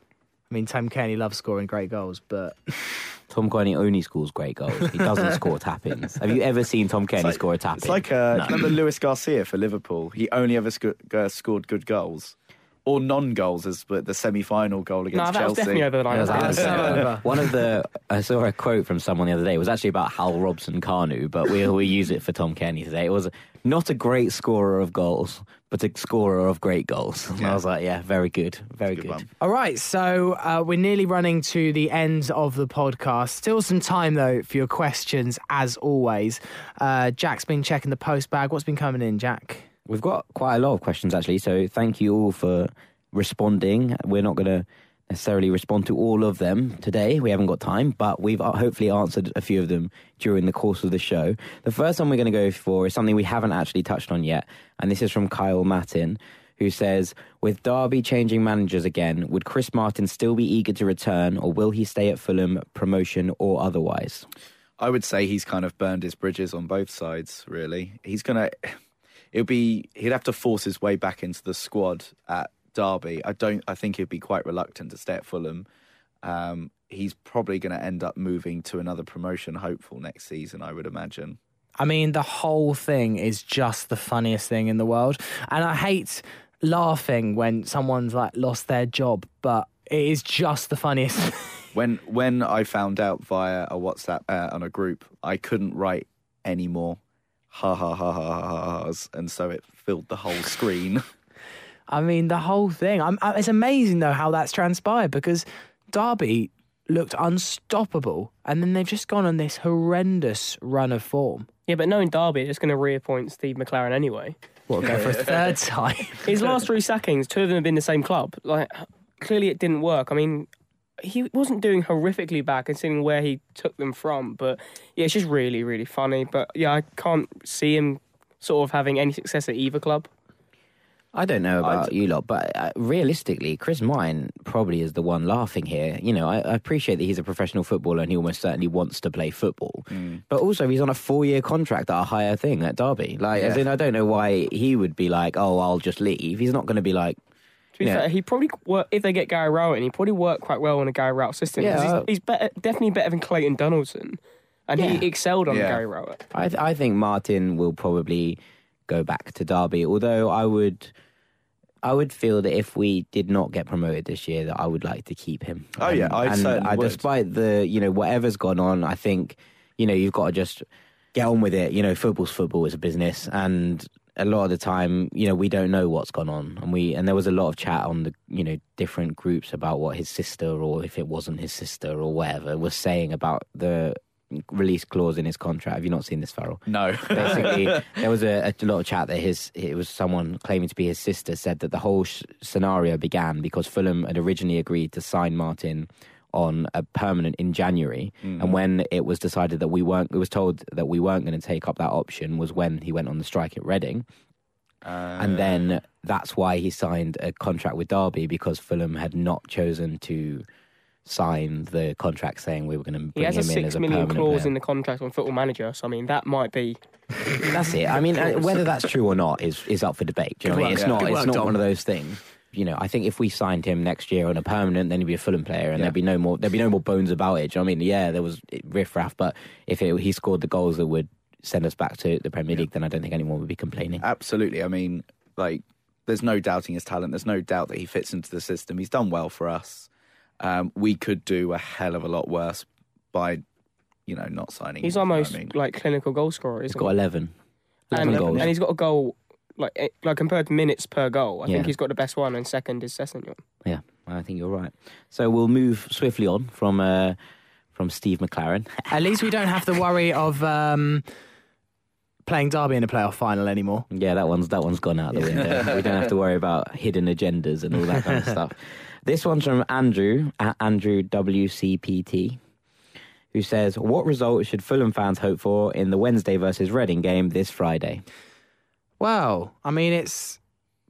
I mean, Tom Cairney loves scoring great goals, but Tom Cairney only scores great goals. He doesn't score tap-ins. Have you ever seen Tom Cairney like- score a tap-in? It's like uh, do you remember Luis Garcia for Liverpool. He only ever sco- uh, scored good goals or non-goals, as but the semi-final goal No, against that was Chelsea. definitely over the line. Yeah, wasn't that's- it? that's over. One of the I saw a quote from someone the other day. It was actually about Hal Robson Kanu, but we we use it for Tom Kenny today. It was not a great scorer of goals, but a scorer of great goals. And I was like, yeah, very good, very Good good. All right, so uh, we're nearly running to the end of the podcast. Still some time though for your questions, as always. Uh, Jack's been checking the post bag. What's been coming in, Jack? We've got quite a lot of questions actually, so thank you all for responding. We're not going to necessarily respond to all of them today. We haven't got time, but we've uh, hopefully answered a few of them during the course of the show. The first one we're going to go for is something we haven't actually touched on yet, and this is from Kyle Mattin. Who says, with Derby changing managers again, would Chris Martin still be eager to return, or will he stay at Fulham, promotion or otherwise? I would say he's kind of burned his bridges on both sides. Really, he's gonna. It'll be. He'd have to force his way back into the squad at Derby. I don't. I think he'd be quite reluctant to stay at Fulham. Um, he's probably going to end up moving to another promotion hopeful next season. I would imagine. I mean, the whole thing is just the funniest thing in the world. And I hate laughing when someone's like lost their job, but it is just the funniest. When when I found out via a WhatsApp uh, on a group, I couldn't write any more ha ha ha ha ha and so it filled the whole screen. I mean, the whole thing. I'm, I, it's amazing though how that's transpired because Derby looked unstoppable, and then they've just gone on this horrendous run of form. Yeah, but knowing Derby, they're just going to reappoint Steve McClaren anyway. What go for a third time? His last three sackings, two of them have been the same club. Like, clearly it didn't work. I mean, he wasn't doing horrifically bad considering where he took them from. But yeah, it's just really, really funny. But yeah, I can't see him sort of having any success at either club. I don't know about I'd- you lot, but uh, realistically, Chris Mine probably is the one laughing here. You know, I, I appreciate that he's a professional footballer and he almost certainly wants to play football. But also, he's on a four-year contract at a higher thing at Derby. Like, as Yeah. in, I don't know why he would be like, "Oh, I'll just leave." He's not going to be like, To be Yeah. fair, he probably work if they get Gary Rowett, in, he probably work quite well on a Gary Rowett system. Yeah. he's, he's better, definitely better than Clayton Donaldson, and Yeah. he excelled on Yeah. Gary Rowett. I, th- I think Martin will probably go back to Derby. Although I would, I would feel that if we did not get promoted this year, that I would like to keep him. Oh, yeah, um, I and I, would. despite the you know whatever's gone on, I think you know you've got to just get on with it. You know, football's football is a business, and a lot of the time, you know, we don't know what's gone on, and we and there was a lot of chat on the you know different groups about what his sister or if it wasn't his sister or whatever was saying about the release clause in his contract. Have you not seen this, Farrell? No, basically there was a, a lot of chat that his it was someone claiming to be his sister said that the whole sh- scenario began because Fulham had originally agreed to sign Martin on a permanent in January. Mm-hmm. And when it was decided that we weren't it was told that we weren't going to take up that option was when he went on the strike at Reading. Uh. And then that's why he signed a contract with Derby because Fulham had not chosen to sign the contract saying we were going to He bring has a him in as six a million clause player. in the contract on Football Manager, so I mean that might be. That's it. I mean, uh, whether that's true or not is is up for debate. Do you know what I mean? It's yeah. not. Good It's not Dom. one of those things. You know, I think if we signed him next year on a permanent, then he'd be a Fulham player, and Yeah. there'd be no more. There'd be no more bones about it. Do you know what I mean? Yeah, there was riffraff, but if it, he scored the goals that would send us back to the Premier League, then I don't think anyone would be complaining. Absolutely. I mean, like, there's no doubting his talent. There's no doubt that he fits into the system. He's done well for us. Um, we could do a hell of a lot worse by, you know, not signing. He's him, you know almost I mean? like clinical goal scorer, He's isn't got he? eleven. And, goals. and he's got a goal like eh, like compared to minutes per goal. I Yeah. think he's got the best one, and second is Sessegnon. Yeah, I think you're right. So we'll move swiftly on from uh, from Steve McClaren. At least we don't have to worry of um, playing Derby in a playoff final anymore. Yeah, that one's that one's gone out the window. we don't have to worry about hidden agendas and all that kind of stuff. This one's from Andrew at Andrew WCPT, who says, "What result should Fulham fans hope for in the Wednesday versus Reading game this Friday?" Well, I mean, it's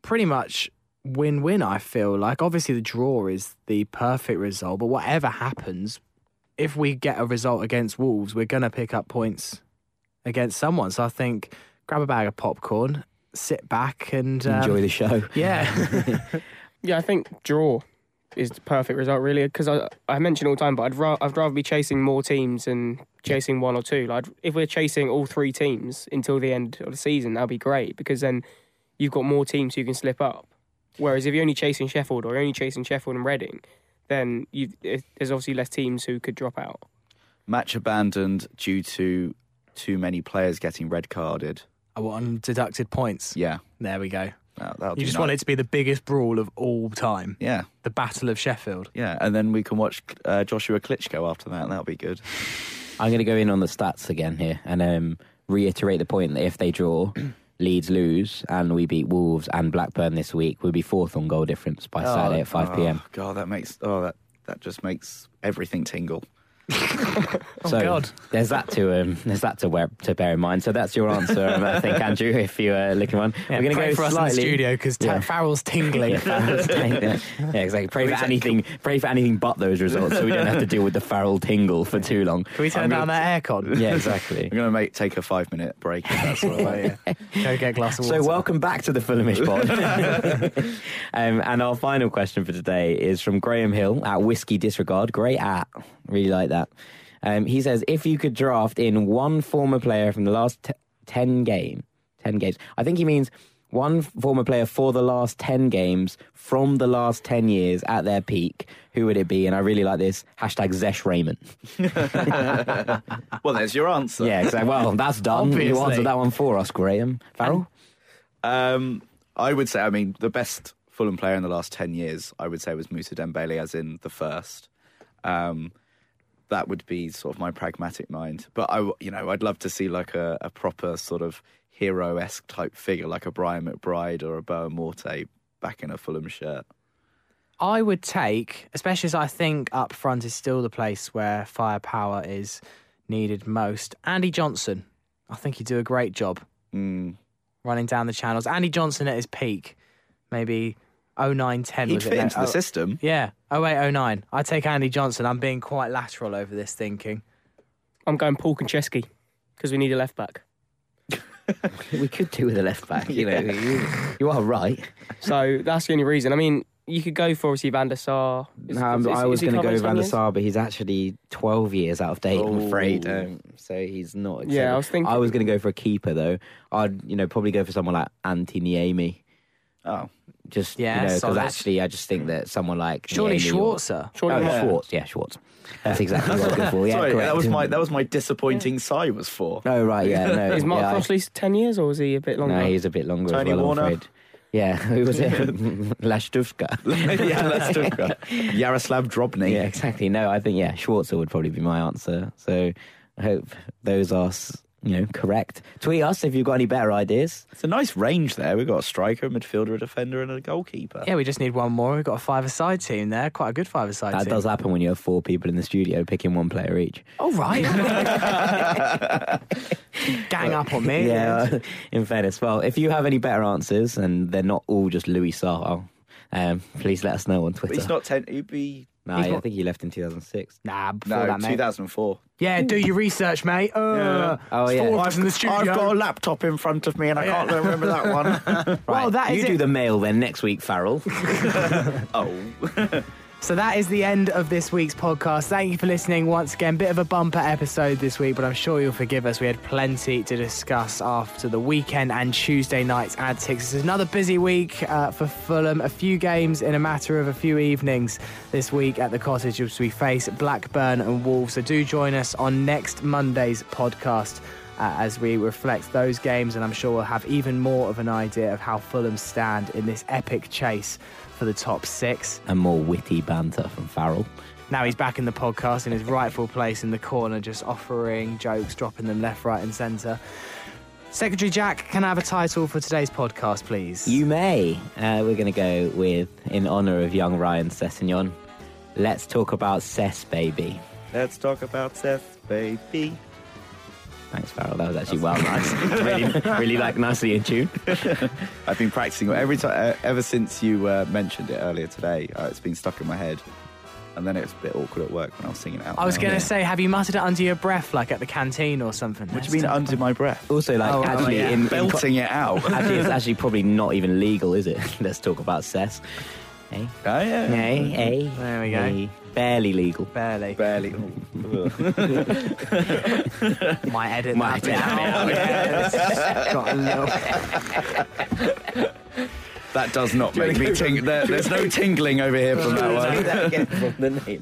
pretty much win win, I feel like. Obviously, the draw is the perfect result, but whatever happens, if we get a result against Wolves, we're going to pick up points against someone. So I think grab a bag of popcorn, sit back, and um, Enjoy the show. Yeah. Yeah, I think draw is the perfect result, really. Because I, I mention all the time, but I'd, ra- I'd rather be chasing more teams than chasing one or two. Like, if we're chasing all three teams until the end of the season, that'd be great because then you've got more teams who can slip up. Whereas if you're only chasing Sheffield or you're only chasing Sheffield and Reading, then you, it, there's obviously less teams who could drop out. Match abandoned due to too many players getting red carded. I want deducted points. Yeah. There we go. That, that You just nice. want it to be the biggest brawl of all time. Yeah, The Battle of Sheffield. yeah, and then we can watch uh, Joshua Klitschko after that. That'll be good. I'm going to go in on the stats again here and um, reiterate the point that if they draw, Leeds lose, and we beat Wolves and Blackburn this week, we'll be fourth on goal difference by Saturday at 5 p.m. Oh, God, that makes oh that that just makes everything tingle. so God. there's that to um, there's that to wear, to bear in mind. So that's your answer, um, I think, Andrew. If you are looking one, Yeah, we're going to go for us in the slightly. studio because Yeah. Farrell's tingling. Yeah, Farrell's ting- yeah, yeah, exactly. Pray for anything. Pray for anything but those results, so we don't have to deal with the Farrell tingle for too long. Can we turn I'm down gonna- that aircon? Yeah, exactly. We're gonna make take a five minute break. If that's all right. Oh, yeah. Go get a glass of water. So welcome back to the Fulhamish pod. um, and our final question for today is from Graham Hill at Whiskey Disregard. Great at, really like that. Um, he says, if you could draft in one former player from the last t- ten game, ten games. I think he means one former player for the last ten games from the last ten years at their peak. Who would it be? And I really like this hashtag Zesh Raymond. Well, there's your answer. Yeah, exactly. Well, that's done. You answered that one for us, Graham. Farrell. Um, I would say, I mean, the best Fulham player in the last 10 years, I would say, was Moussa Dembele, as in the first. Um, that would be sort of my pragmatic mind. But, I, you know, I'd love to see like a, a proper sort of hero esque type figure, like a Brian McBride or a Boa Morte back in a Fulham shirt. I would take, especially as I think up front is still the place where firepower is needed most. Andy Johnson. I think he'd do a great job Mm. running down the channels. Andy Johnson at his peak, maybe 09 10 He'd was fit it? into Oh, the system. Yeah, 08 09. I'd take Andy Johnson. I'm being quite lateral over this thinking. I'm going Paul Konchesky because we need a left back. We could do with a left back. You know, you, you are right. So that's the only reason. I mean, you could go for obviously Van der Sar. Is- Um, is- I was going to go on Van der Sar, but he's actually 12 years out of date, I'm afraid. Oh. Um, so he's not. Yeah, I was thinking- I was going to go for a keeper, though. I'd, you know, probably go for someone like Antti Niemi. Oh, Just, Yeah, you know, because actually, I just think that someone like. Surely Niemi Schwarzer. Surely Oh, not. Schwartz, yeah, Schwartz. That's exactly what I was going for. Yeah, sorry, correct. that was my that was my disappointing sigh was for. Oh, right, yeah. No, Is Mark yeah, I- Crossley 10 years or is he a bit longer? No, he's a bit longer Tony as well, Warner? I'm. Yeah, who was it? Lastuvka. yeah, let's talk about Yaroslav Drobny. Yeah, exactly. No, I think yeah, Schwarzer would probably be my answer. So I hope those are s- you know correct. Tweet us if you've got any better ideas. It's a nice range there. We've got a striker, a midfielder, a defender, and a goalkeeper. Yeah, we just need one more. We've got a five-a-side team there. Quite a good five-a-side team. That team. does happen when you have four people in the studio picking one player each. Oh, right. Gang up on me. Yeah. in fairness, well, if you have any better answers and they're not all just Louis Saha, um, please let us know on But Twitter. he's not ten. He'd be no, he's I not- think he left in 2006. Nah, before no that, mate. 2004. Yeah, do your research, mate. Uh, Oh, yeah. Four of us in the studio. I've got a laptop in front of me, and I can't remember that one. well, that is you it. do the mail then next week, Farrell. oh, So that is the end of this week's podcast. Thank you for listening once again. Bit of a bumper episode this week, but I'm sure you'll forgive us. We had plenty to discuss after the weekend and Tuesday night's antics. It's another busy week uh, for Fulham. A few games in a matter of a few evenings this week at the cottage as we face Blackburn and Wolves. So do join us on next Monday's podcast. Uh, as we reflect those games, and I'm sure we'll have even more of an idea of how Fulham stand in this epic chase for the top six. and more witty banter from Farrell. Now he's back in the podcast in his rightful place in the corner, just offering jokes, dropping them left, right, and centre. Secretary Jack, can I have a title for today's podcast, please? You may. Uh, we're going to go with, in honour of young Ryan Sessegnon, let's talk about Sess, baby. let's talk about Seth, baby. Thanks, Farrell. That was actually well nice. really, really like nicely in tune. I've been practicing every time uh, ever since you uh, mentioned it earlier today. Uh, it's been stuck in my head, and then it's a bit awkward at work when I was singing it out. I was going to say, have you muttered it under your breath, like at the canteen or something? What do you mean under my breath? Also, like, Oh, oh, actually, yeah. in, in Belting it out. actually, it's actually probably not even legal, is it? let's talk about Sess. Hey, Oh, yeah. hey, hey. There we go. hey. Barely legal. Barely. Barely. Might edit Might that bit edit out. Yeah, got a little... that does not make me ting. There, there's no tingling over here from that one. that again from the name.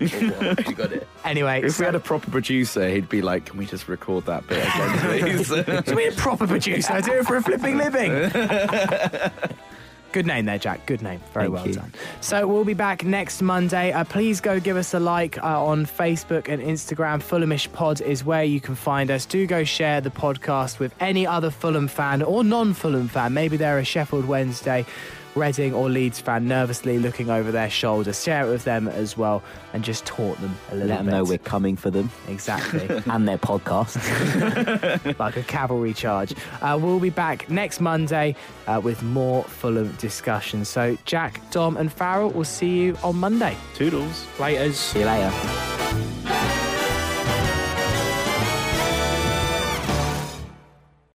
You got it. Anyway, If so, we had a proper producer, he'd be like, "Can we just record that bit again, please?" to be a proper producer, I do it for a flipping living. Good name there, Jack. Good name. Very Thank well you. done. So we'll be back next Monday. Uh, please go give us a like uh, on Facebook and Instagram. Fulhamish Pod is where you can find us. Do go share the podcast with any other Fulham fan or non-Fulham fan. Maybe they're a Sheffield Wednesday. Reading or Leeds fan nervously looking over their shoulder. Share it with them as well and just taunt them a little Let them know we're coming for them Exactly. and their podcast. like a cavalry charge. Uh, we'll be back next Monday uh, with more Fulham discussion. So, Jack, Dom, and Farrell will see you on Monday. Toodles. Laters. See you later.